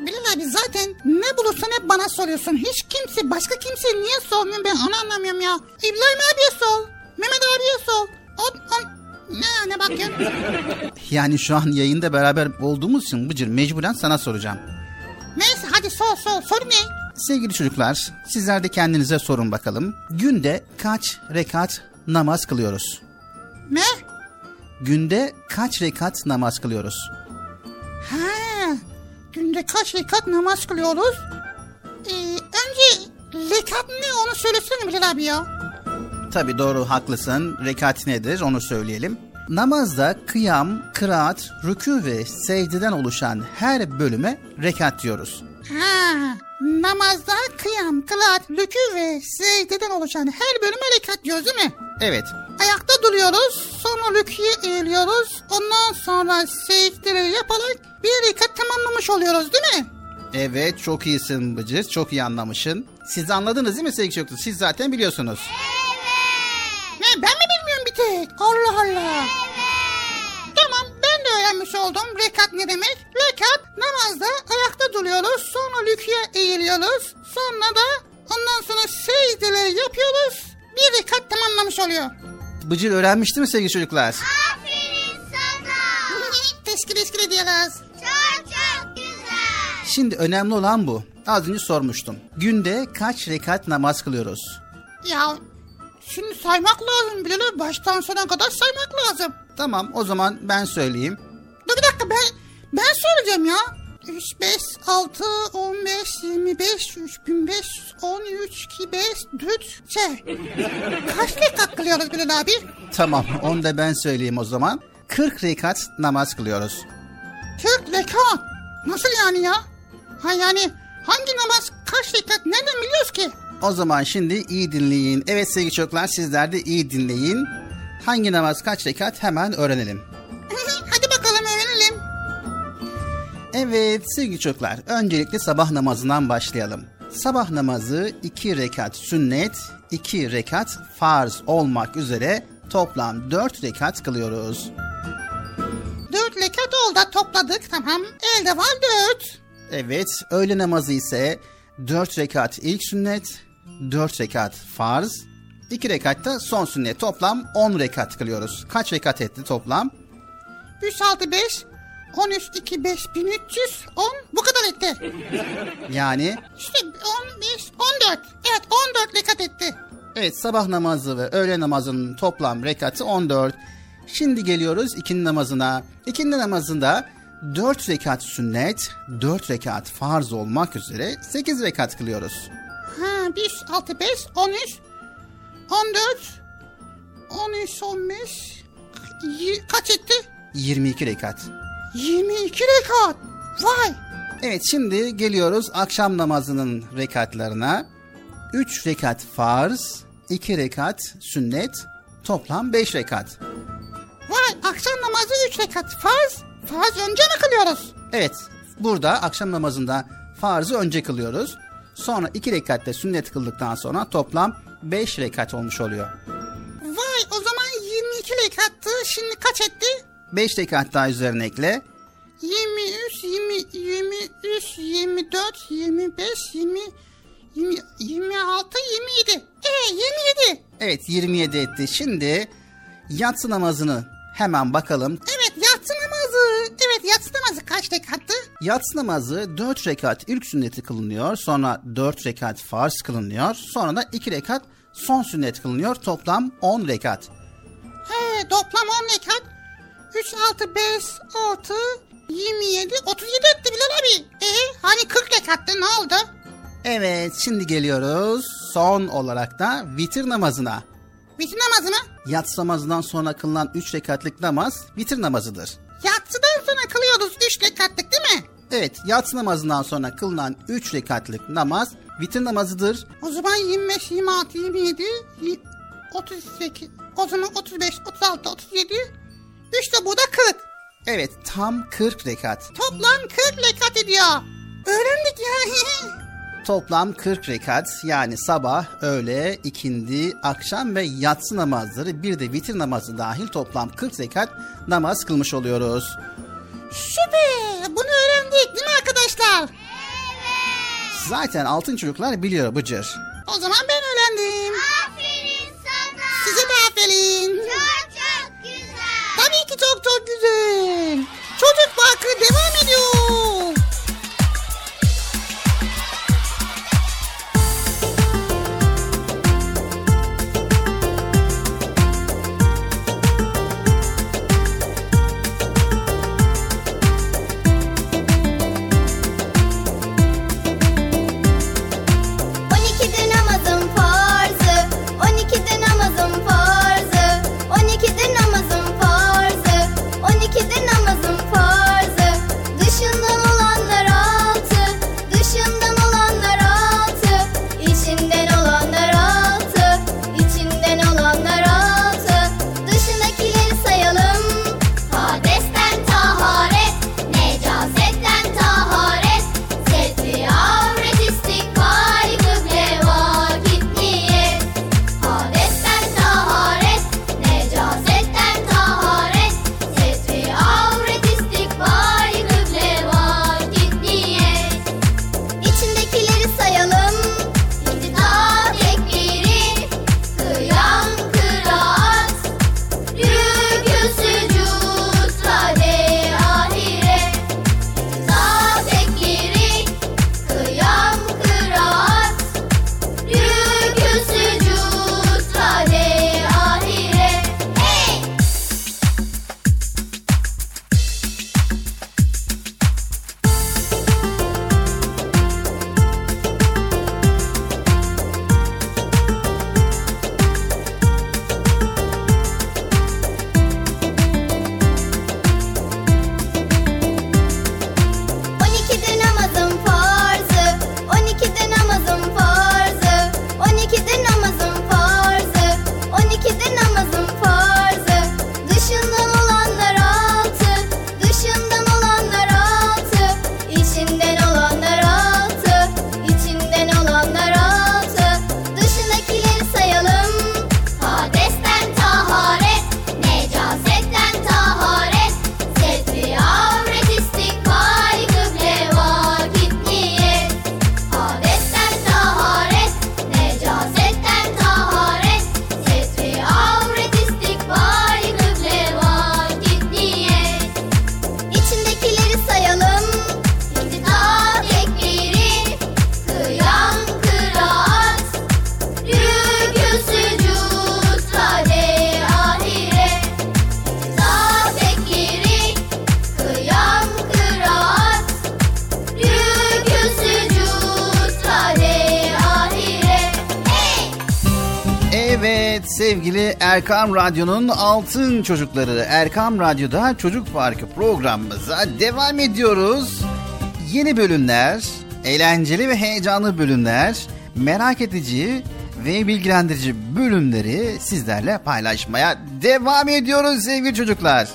Bilal abi zaten ne bulursan hep bana soruyorsun. Hiç kimse başka kimse niye sormuyor ben onu anlamıyorum ya. İbrahim abiye sor. Mehmet abiye sor. O, o, ne, ne bakıyorsun? [LAUGHS] Yani şu an yayında beraber olduğumuz için Bıcır mecburen sana soracağım. Neyse hadi sor sor. Soru ne? Sevgili çocuklar, sizler de kendinize sorun bakalım. Günde kaç rekat namaz kılıyoruz? Ne? Günde kaç rekat namaz kılıyoruz? Ha, günde kaç rekat namaz kılıyoruz? Ee, önce rekat ne onu söylesene Bilal abi ya. Tabi doğru haklısın. Rekat nedir onu söyleyelim. Namazda kıyam, kıraat, rükû ve secdeden oluşan her bölüme rekat diyoruz. Ha, namazda kıyam, kılaat, rükû ve secdeden oluşan her bölüme rekat diyoruz değil mi? Evet. Ayakta duruyoruz, sonra rüküye eğiliyoruz, ondan sonra secdeleri yaparak bir rekat tamamlamış oluyoruz değil mi? Evet çok iyisin Bıcır. Çok iyi anlamışsın. Siz anladınız değil mi sevgili çocuklar? Siz zaten biliyorsunuz. Ne ben mi bilmiyorum bir tek? Allah Allah. De öğrenmiş oldum. Rekat ne demek? Rekat namazda ayakta duruyoruz. Sonra rüküye eğiliyoruz. Sonra da ondan sonra secdeleri yapıyoruz. Bir rekat tamamlamış oluyor. Bıcır öğrenmişti mi sevgili çocuklar? Aferin sana. [LAUGHS] Teşkil eşkil ediyoruz. Çok çok güzel. Şimdi önemli olan bu. Az önce sormuştum. Günde kaç rekat namaz kılıyoruz? Ya şimdi saymak lazım Bilal Baştan sona kadar saymak lazım. Tamam o zaman ben söyleyeyim. Dur bir dakika ben ben söyleyeceğim ya. 3, 5, 6, 15, 25, 3500, 13, 2, 5, 4, şey. Kaç rekat kılıyoruz Bilal abi? Tamam onu da ben söyleyeyim o zaman. 40 rekat namaz kılıyoruz. 40 rekat. Nasıl yani ya? Ha yani hangi namaz kaç rekat nereden biliyoruz ki? O zaman şimdi iyi dinleyin. Evet sevgili çocuklar sizler de iyi dinleyin. Hangi namaz kaç rekat hemen öğrenelim. [LAUGHS] Hadi bakalım. Evet sevgili çocuklar öncelikle sabah namazından başlayalım. Sabah namazı 2 rekat sünnet, 2 rekat farz olmak üzere toplam 4 rekat kılıyoruz. 4 rekat oldu topladık tamam. Elde var 4. Evet öğle namazı ise 4 rekat ilk sünnet, 4 rekat farz, 2 rekat da son sünnet toplam 10 rekat kılıyoruz. Kaç rekat etti toplam? 3, 6, 5, 13, 2, 5, 1300, 10 bu kadar etti. Yani İşte 15, 14. Evet 14 rekat etti. Evet sabah namazı ve öğle namazının toplam rekatı 14. Şimdi geliyoruz ikindi namazına. İkindi namazında 4 rekat sünnet, 4 rekat farz olmak üzere 8 rekat kılıyoruz. Ha 1, 6, 5, 13, 14, 13, 15, y- kaç etti? 22 rekat. 22 rekat. Vay. Evet şimdi geliyoruz akşam namazının rekatlarına. 3 rekat farz, 2 rekat sünnet, toplam 5 rekat. Vay akşam namazı 3 rekat farz. Farz önce mi kılıyoruz? Evet burada akşam namazında farzı önce kılıyoruz. Sonra 2 rekatte sünnet kıldıktan sonra toplam 5 rekat olmuş oluyor. Vay o zaman 22 rekattı. Şimdi kaç etti? 5 rekat daha üzerine ekle. 23, 20, 23, 24, 25, 20, 20 26, 27. E 27. Evet 27 etti. Şimdi yatsı namazını hemen bakalım. Evet yatsı namazı. Evet yatsı namazı kaç rekattı? Yatsı namazı 4 rekat ilk sünneti kılınıyor. Sonra 4 rekat farz kılınıyor. Sonra da 2 rekat son sünnet kılınıyor. Toplam 10 rekat. He toplam 10 rekat. 3, 6, 5, 6, 27, 37 etti Bilal abi. E hani 40 rekattı ne oldu? Evet şimdi geliyoruz son olarak da vitir namazına. Vitir namazı mı? Yatsı namazından sonra kılınan 3 rekatlık namaz vitir namazıdır. Yatsıdan sonra kılıyoruz 3 rekatlık değil mi? Evet yatsı namazından sonra kılınan 3 rekatlık namaz vitir namazıdır. O zaman 25, 26, 27, y- 38, o zaman 35, 36, 37, 3 de bu da 40. Evet tam 40 rekat. Toplam 40 rekat ediyor. Öğrendik ya. [LAUGHS] toplam 40 rekat yani sabah, öğle, ikindi, akşam ve yatsı namazları bir de vitir namazı dahil toplam 40 rekat namaz kılmış oluyoruz. Süper. Bunu öğrendik değil mi arkadaşlar? Zaten altın çocuklar biliyor Bıcır. O zaman ben öğrendim. Aferin sana. Size de aferin. Çok çok. Tabii ki çok çok güzel. Çocuk Parkı devam ediyor. Erkam Radyo'nun altın çocukları Erkam Radyo'da Çocuk Parkı programımıza devam ediyoruz. Yeni bölümler, eğlenceli ve heyecanlı bölümler, merak edici ve bilgilendirici bölümleri sizlerle paylaşmaya devam ediyoruz sevgili çocuklar.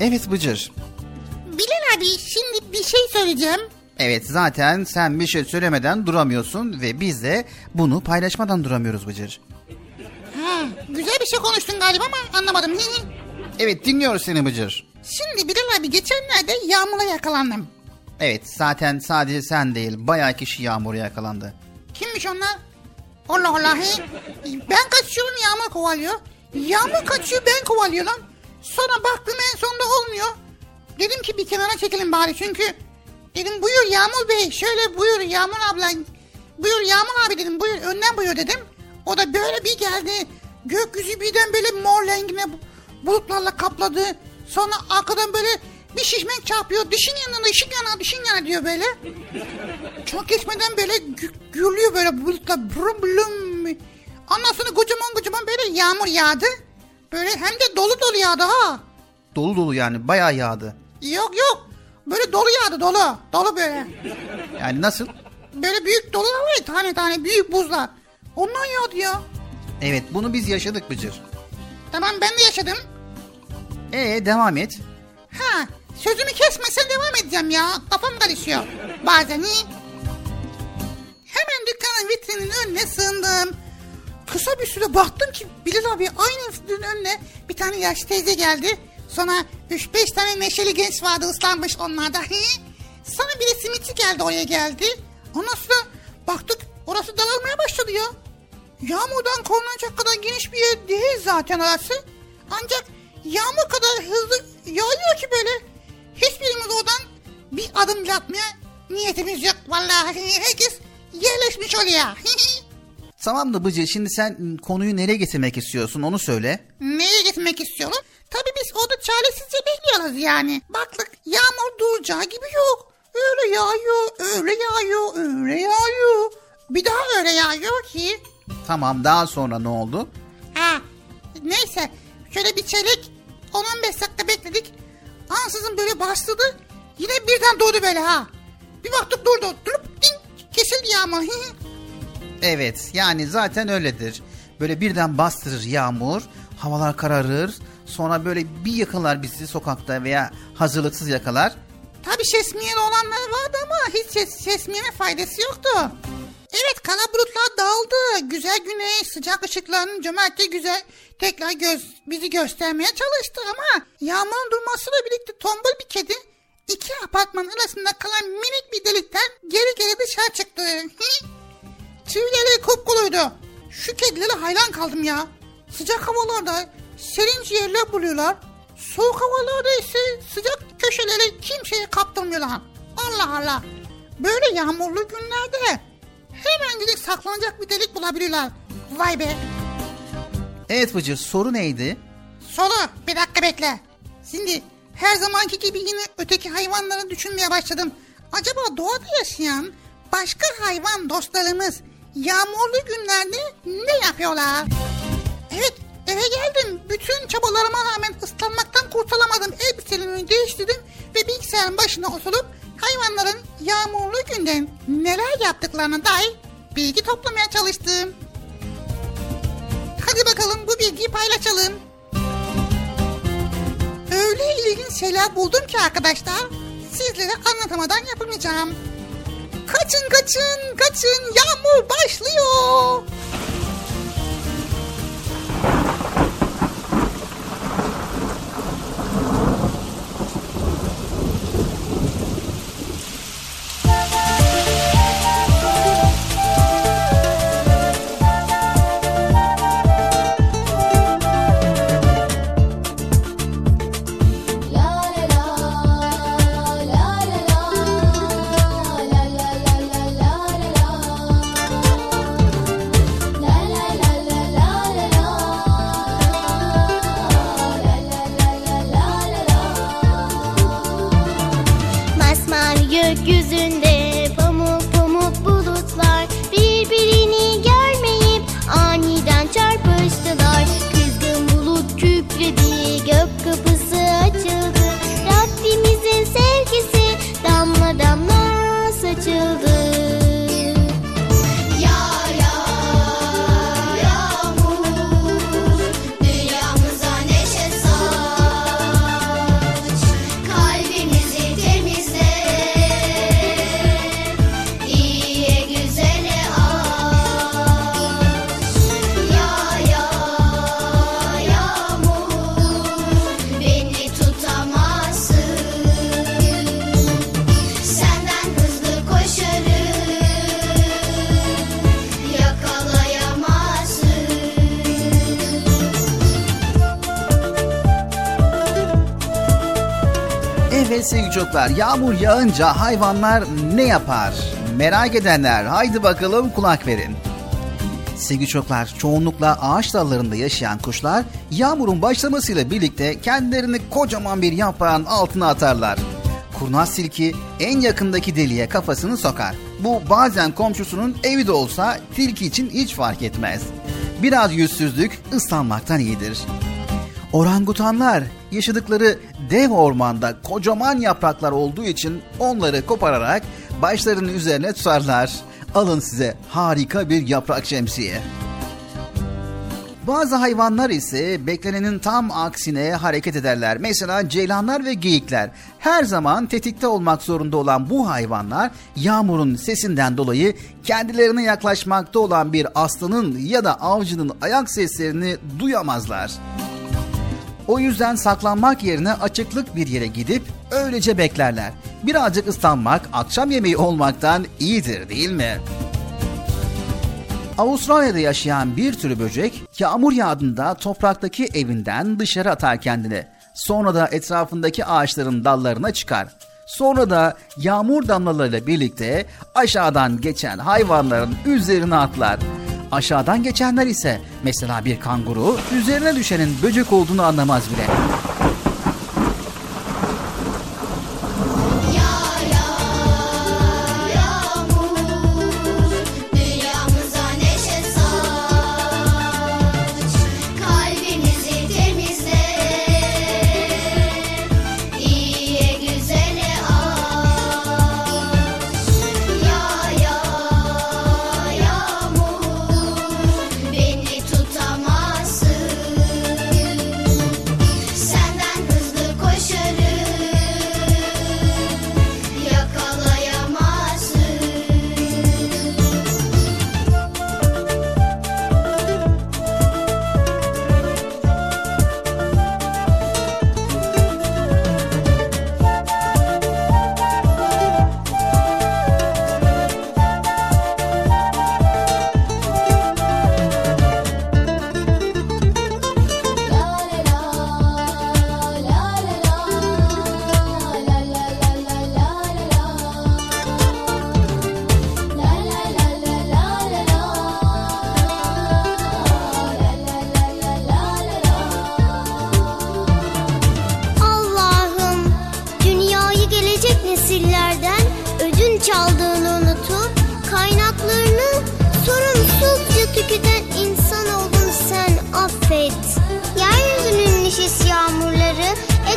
Evet Bıcır. Bilal abi şimdi bir şey söyleyeceğim. Evet zaten sen bir şey söylemeden duramıyorsun ve biz de bunu paylaşmadan duramıyoruz Bıcır. Ha, güzel bir şey konuştun galiba ama anlamadım. Evet dinliyoruz seni Bıcır. Şimdi Bilal abi geçenlerde yağmura yakalandım. Evet zaten sadece sen değil bayağı kişi yağmura yakalandı. Kimmiş onlar? Allah Allah. he. Ben kaçıyorum yağmur kovalıyor. Yağmur kaçıyor ben kovalıyorum. Sonra baktım en sonunda olmuyor. Dedim ki bir kenara çekelim bari çünkü dedim buyur Yağmur Bey şöyle buyur Yağmur abla buyur Yağmur abi dedim buyur önden buyur dedim. O da böyle bir geldi gökyüzü birden böyle mor rengine bulutlarla kapladı. Sonra arkadan böyle bir şişmek çarpıyor dişin yanına dişin yana dişin yana diyor böyle. Çok geçmeden böyle gü- gürlüyor böyle bulutlar brum blum. Ondan sonra kocaman kocaman böyle yağmur yağdı. Böyle hem de dolu dolu yağdı ha. Dolu dolu yani bayağı yağdı. Yok yok. Böyle dolu yağdı dolu. Dolu böyle. Yani nasıl? Böyle büyük dolular var ya tane tane büyük buzlar. Ondan yağdı ya. Evet bunu biz yaşadık Bıcır. Tamam ben de yaşadım. Ee devam et. Ha sözümü kesmesen devam edeceğim ya. Kafam karışıyor. Bazen iyi. hemen vitrinin önüne sığındım. Kısa bir süre baktım ki Bilal abi aynı vitrinin önüne bir tane yaşlı teyze geldi. Sonra 3-5 tane neşeli genç vardı ıslanmış onlarda. Sonra bir de simitçi geldi oraya geldi. Ondan sonra baktık orası dağılmaya başladı ya. Yağmurdan korunacak kadar geniş bir yer değil zaten orası. Ancak yağmur kadar hızlı yağıyor ki böyle. Hiçbirimiz oradan bir adım bile atmaya niyetimiz yok. Vallahi herkes yerleşmiş oraya. [LAUGHS] Tamam da Bıcı şimdi sen konuyu nereye getirmek istiyorsun onu söyle. Neye gitmek istiyorum? Tabii biz orada çaresizce bekliyoruz yani. Baktık yağmur duracağı gibi yok. Öyle yağıyor, öyle yağıyor, öyle yağıyor. Bir daha öyle yağıyor ki. Tamam daha sonra ne oldu? Ha, neyse şöyle bir çeyrek 10-15 dakika bekledik. Ansızın böyle başladı. Yine birden doğdu böyle ha. Bir baktık durdu. Durup ding, kesildi yağmur. Evet yani zaten öyledir. Böyle birden bastırır yağmur, havalar kararır. Sonra böyle bir yakalar bizi sokakta veya hazırlıksız yakalar. Tabii şesmiyen olanlar vardı ama hiç şes, şesmiyene faydası yoktu. Evet kara bulutlar dağıldı. Güzel güneş, sıcak ışıkların cömertçe güzel tekrar göz, bizi göstermeye çalıştı ama yağmurun durmasıyla birlikte tombul bir kedi iki apartman arasında kalan minik bir delikten geri geri dışarı çıktı. [LAUGHS] Tüyleri kupkuluydu. Şu kedilere hayran kaldım ya. Sıcak havalarda serin yerler buluyorlar. Soğuk havalarda ise sıcak köşeleri kimseye kaptırmıyorlar. Allah Allah. Böyle yağmurlu günlerde hemencik saklanacak bir delik bulabiliyorlar. Vay be. Evet Bıcır soru neydi? Soru bir dakika bekle. Şimdi her zamanki gibi yine öteki hayvanları düşünmeye başladım. Acaba doğada yaşayan başka hayvan dostlarımız yağmurlu günlerde ne yapıyorlar? Evet eve geldim. Bütün çabalarıma rağmen ıslanmaktan kurtulamadım. Elbiselerimi değiştirdim ve bilgisayarın başına oturup hayvanların yağmurlu günde neler yaptıklarına dair bilgi toplamaya çalıştım. Hadi bakalım bu bilgiyi paylaşalım. Öyle ilginç şeyler buldum ki arkadaşlar sizlere anlatamadan yapamayacağım. Kaçın kaçın kaçın yağmur başlıyor. Çocuklar yağmur yağınca hayvanlar ne yapar? Merak edenler haydi bakalım kulak verin. Sevgili çocuklar çoğunlukla ağaç dallarında yaşayan kuşlar yağmurun başlamasıyla birlikte kendilerini kocaman bir yaprağın altına atarlar. Kurnaz tilki en yakındaki deliğe kafasını sokar. Bu bazen komşusunun evi de olsa tilki için hiç fark etmez. Biraz yüzsüzlük ıslanmaktan iyidir. Orangutanlar yaşadıkları dev ormanda kocaman yapraklar olduğu için onları kopararak başlarının üzerine tutarlar. Alın size harika bir yaprak şemsiye. Bazı hayvanlar ise beklenenin tam aksine hareket ederler. Mesela ceylanlar ve geyikler. Her zaman tetikte olmak zorunda olan bu hayvanlar yağmurun sesinden dolayı kendilerine yaklaşmakta olan bir aslanın ya da avcının ayak seslerini duyamazlar. O yüzden saklanmak yerine açıklık bir yere gidip öylece beklerler. Birazcık ıslanmak akşam yemeği olmaktan iyidir değil mi? Avustralya'da yaşayan bir tür böcek yağmur yağdığında topraktaki evinden dışarı atar kendini. Sonra da etrafındaki ağaçların dallarına çıkar. Sonra da yağmur damlalarıyla birlikte aşağıdan geçen hayvanların üzerine atlar. Aşağıdan geçenler ise mesela bir kanguru üzerine düşenin böcek olduğunu anlamaz bile.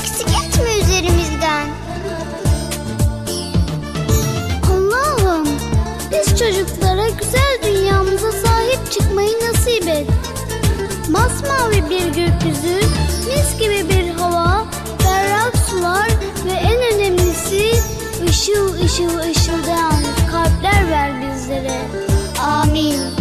Eksik etme üzerimizden. Allah'ım biz çocuklara güzel dünyamıza sahip çıkmayı nasip et. Masmavi bir gökyüzü, mis gibi bir hava, berrak sular ve en önemlisi ışıl ışıl ışıldayan kalpler ver bizlere. Amin.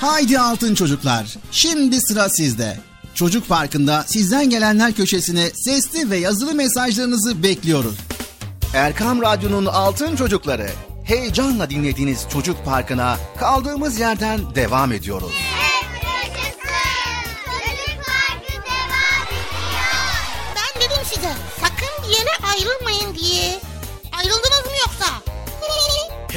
Haydi altın çocuklar, şimdi sıra sizde. Çocuk Parkı'nda sizden gelenler köşesine sesli ve yazılı mesajlarınızı bekliyoruz. Erkam Radyo'nun Altın Çocukları. Heyecanla dinlediğiniz Çocuk Parkı'na kaldığımız yerden devam ediyoruz. Ben dedim size sakın bir yere ayrılmayın diye. Ayrıldınız mı yoksa?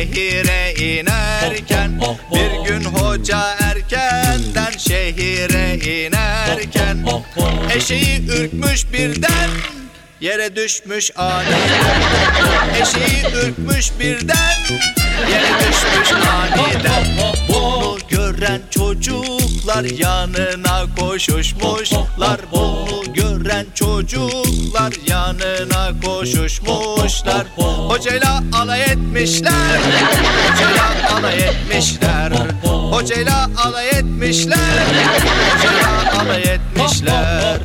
Şehire inerken Bir gün hoca erkenden şehire inerken Eşeği ürkmüş birden yere düşmüş aniden Eşeği ürkmüş birden yere düşmüş aniden. Bunu gören çocuklar yanına koşuşmuşlar Bunu gören çocuklar yanına koşuşmuşlar Hocayla alay etmişler Hocayla alay etmişler Hocayla alay etmişler Hocayla alay etmişler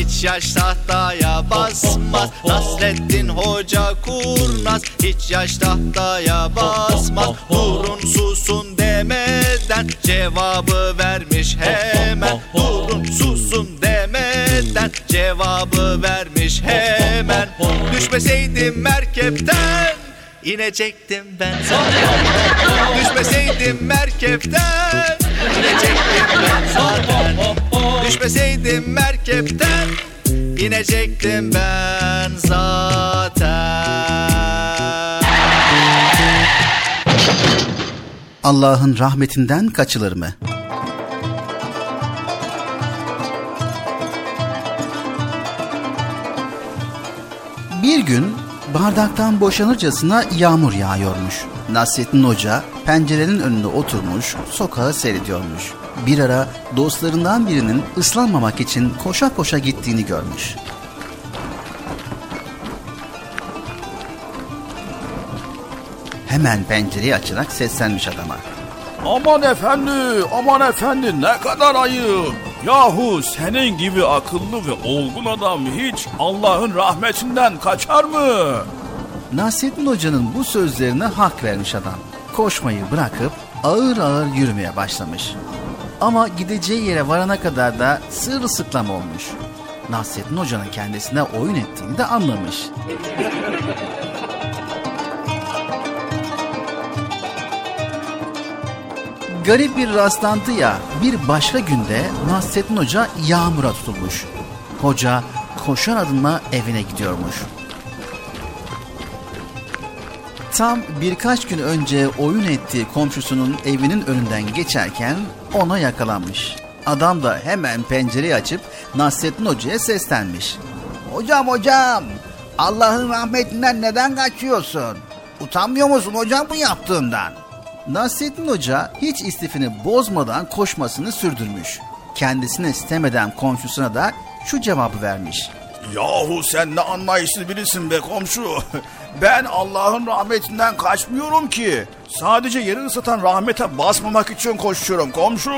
hiç yaş tahtaya basmaz. Nasreddin Hoca kurnaz. Hiç yaş tahtaya basmaz. Durun susun demeden cevabı vermiş hemen. Durun susun demeden cevabı vermiş hemen. Düşmeseydim merkepten inecektim ben. Düşmeseydim merkepten inecektim ben. zaten Düşmeseydim merkepten inecektim ben zaten Allah'ın rahmetinden kaçılır mı? Bir gün bardaktan boşanırcasına yağmur yağıyormuş. Nasrettin Hoca pencerenin önünde oturmuş, sokağı seyrediyormuş. Bir ara dostlarından birinin ıslanmamak için koşa koşa gittiğini görmüş. Hemen pencereyi açarak seslenmiş adama. Aman efendi, aman efendi ne kadar ayıp. Yahu senin gibi akıllı ve olgun adam hiç Allah'ın rahmetinden kaçar mı? Nasrettin Hoca'nın bu sözlerine hak vermiş adam. Koşmayı bırakıp ağır ağır yürümeye başlamış. Ama gideceği yere varana kadar da sırılsıklam olmuş. Nasrettin Hoca'nın kendisine oyun ettiğini de anlamış. Garip bir rastlantı ya bir başka günde Nasrettin Hoca yağmura tutulmuş. Hoca koşar adımla evine gidiyormuş. Tam birkaç gün önce oyun ettiği komşusunun evinin önünden geçerken ona yakalanmış. Adam da hemen pencereyi açıp Nasrettin Hoca'ya seslenmiş. Hocam hocam Allah'ın rahmetinden neden kaçıyorsun? Utanmıyor musun hocam bu yaptığından? Nasrettin Hoca hiç istifini bozmadan koşmasını sürdürmüş. Kendisine istemeden komşusuna da şu cevabı vermiş. Yahu sen ne anlayışsız birisin be komşu. [LAUGHS] Ben Allah'ın rahmetinden kaçmıyorum ki. Sadece yeri ısıtan rahmete basmamak için koşuyorum komşu.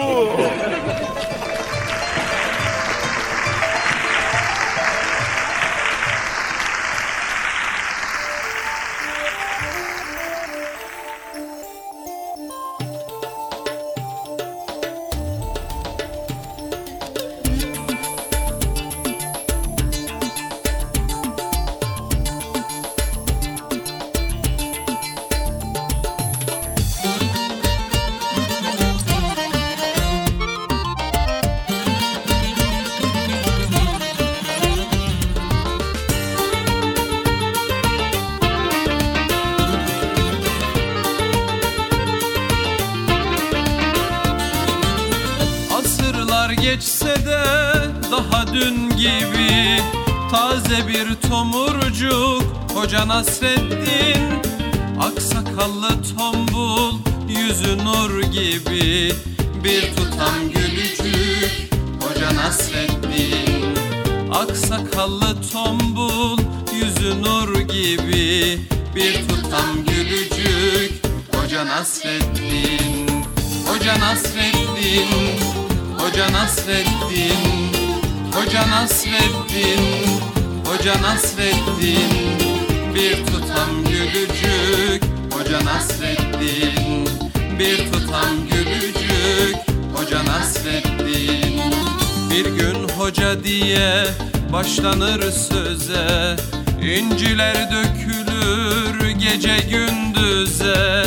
İnciler dökülür gece gündüze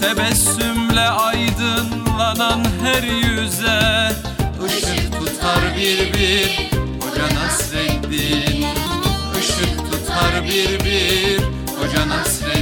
Tebessümle aydınlanan her yüze. Işık tutar bir bir Hoca Nasreddin. Işık tutar bir bir Hoca Nasreddin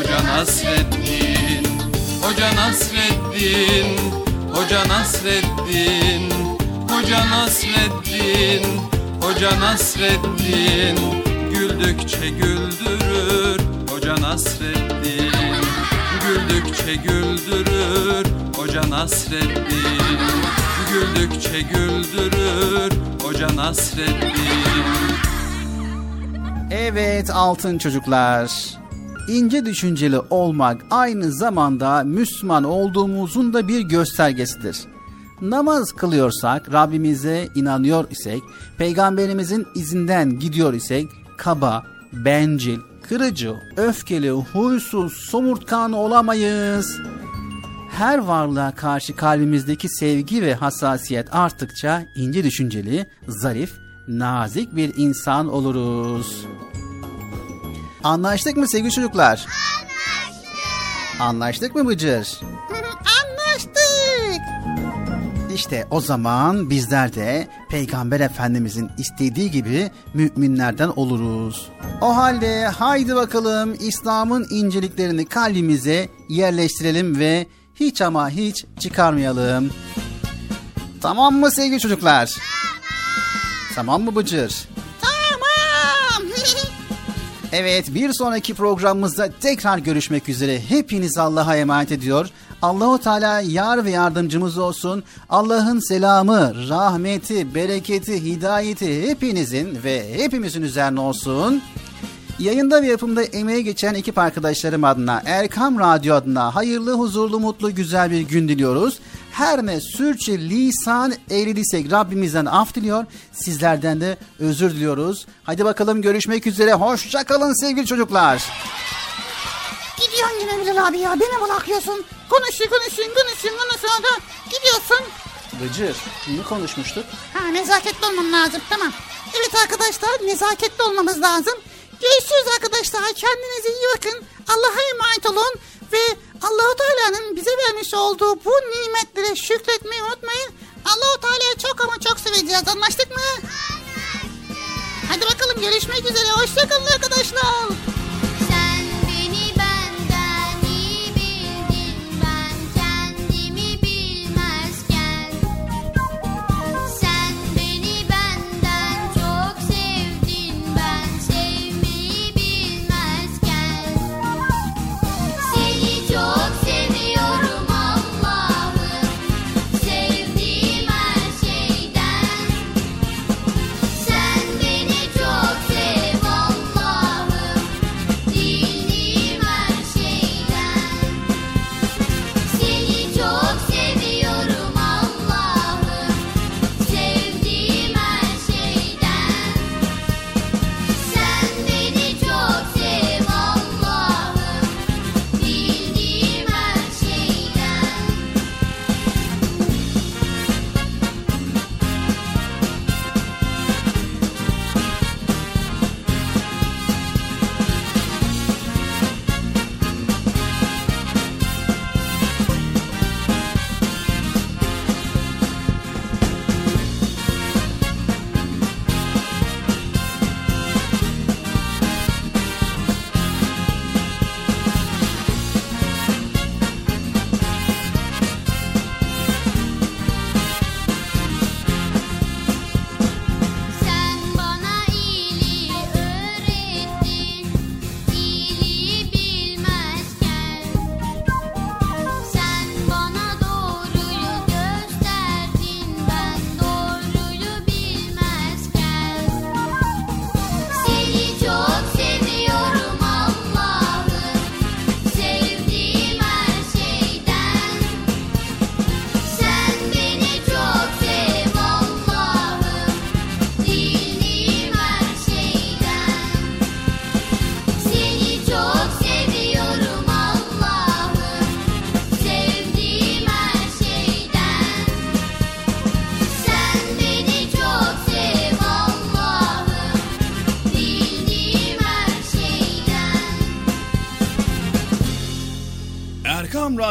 Hoca Nasreddin Hoca Nasreddin Hoca Nasreddin Hoca Nasreddin Hoca Nasreddin. Güldükçe güldürür Hoca Nasreddin. Güldükçe güldürür Hoca Nasreddin. Güldükçe güldürür Hoca Nasreddin. Evet altın çocuklar. İnce düşünceli olmak aynı zamanda Müslüman olduğumuzun da bir göstergesidir. Namaz kılıyorsak, Rabbimize inanıyor isek, peygamberimizin izinden gidiyor isek, kaba, bencil, kırıcı, öfkeli, huysuz, somurtkan olamayız. Her varlığa karşı kalbimizdeki sevgi ve hassasiyet arttıkça ince düşünceli, zarif, nazik bir insan oluruz. Anlaştık mı sevgili çocuklar? Anlaştık. Anlaştık mı Bıcır? [LAUGHS] Anlaştık. İşte o zaman bizler de Peygamber Efendimizin istediği gibi müminlerden oluruz. O halde haydi bakalım İslam'ın inceliklerini kalbimize yerleştirelim ve hiç ama hiç çıkarmayalım. Tamam mı sevgili çocuklar? Tamam. Tamam mı Bıcır? Evet bir sonraki programımızda tekrar görüşmek üzere. Hepiniz Allah'a emanet ediyor. Allahu Teala yar ve yardımcımız olsun. Allah'ın selamı, rahmeti, bereketi, hidayeti hepinizin ve hepimizin üzerine olsun. Yayında ve yapımda emeğe geçen ekip arkadaşlarım adına, Erkam Radyo adına hayırlı, huzurlu, mutlu, güzel bir gün diliyoruz. Her ne sürçü lisan eğriliysek Rabbimizden af diliyor. Sizlerden de özür diliyoruz. Hadi bakalım görüşmek üzere. Hoşça kalın sevgili çocuklar. Gidiyorsun yine Bilal abi ya. Beni bırakıyorsun. Konuşun konuşun konuşun konuşun. da Gidiyorsun. Bıcır, ne konuşmuştuk? Ha nezaketli olmam lazım tamam. Evet arkadaşlar nezaketli olmamız lazım. Görüşürüz arkadaşlar. Kendinize iyi bakın. Allah'a emanet olun. Ve Allahu Teala'nın bize vermiş olduğu bu nimetlere şükretmeyi unutmayın. Allahu Teala'yı çok ama çok seveceğiz. Anlaştık mı? Görüşmek üzere. Hoşçakalın arkadaşlar.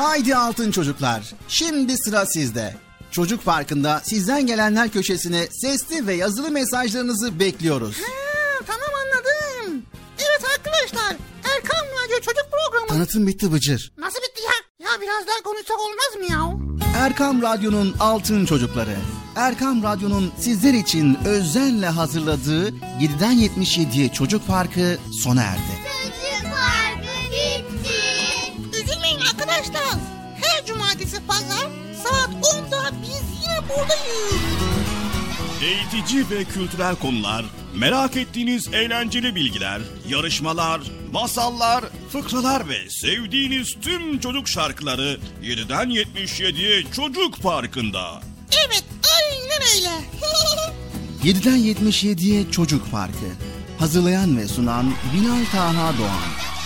Haydi altın çocuklar. Şimdi sıra sizde. Çocuk Parkı'nda sizden gelenler köşesine sesli ve yazılı mesajlarınızı bekliyoruz. Ha, tamam anladım. Evet arkadaşlar Erkan Radyo Çocuk Programı. Tanıtım bitti Bıcır. Nasıl bitti ya? Ya biraz daha konuşsak olmaz mı ya? Erkam Radyo'nun altın çocukları. Erkam Radyo'nun sizler için özenle hazırladığı 7'den 77'ye Çocuk Parkı sona erdi. Çocuk parkı bitti. Arkadaşlar. Her cumartesi pazar saat 10'da biz yine buradayız. Eğitici ve kültürel konular, merak ettiğiniz eğlenceli bilgiler, yarışmalar, masallar, fıkralar ve sevdiğiniz tüm çocuk şarkıları 7'den 77'ye Çocuk Parkı'nda. Evet aynen öyle. [LAUGHS] 7'den 77'ye Çocuk Parkı. Hazırlayan ve sunan Binal Taha Doğan.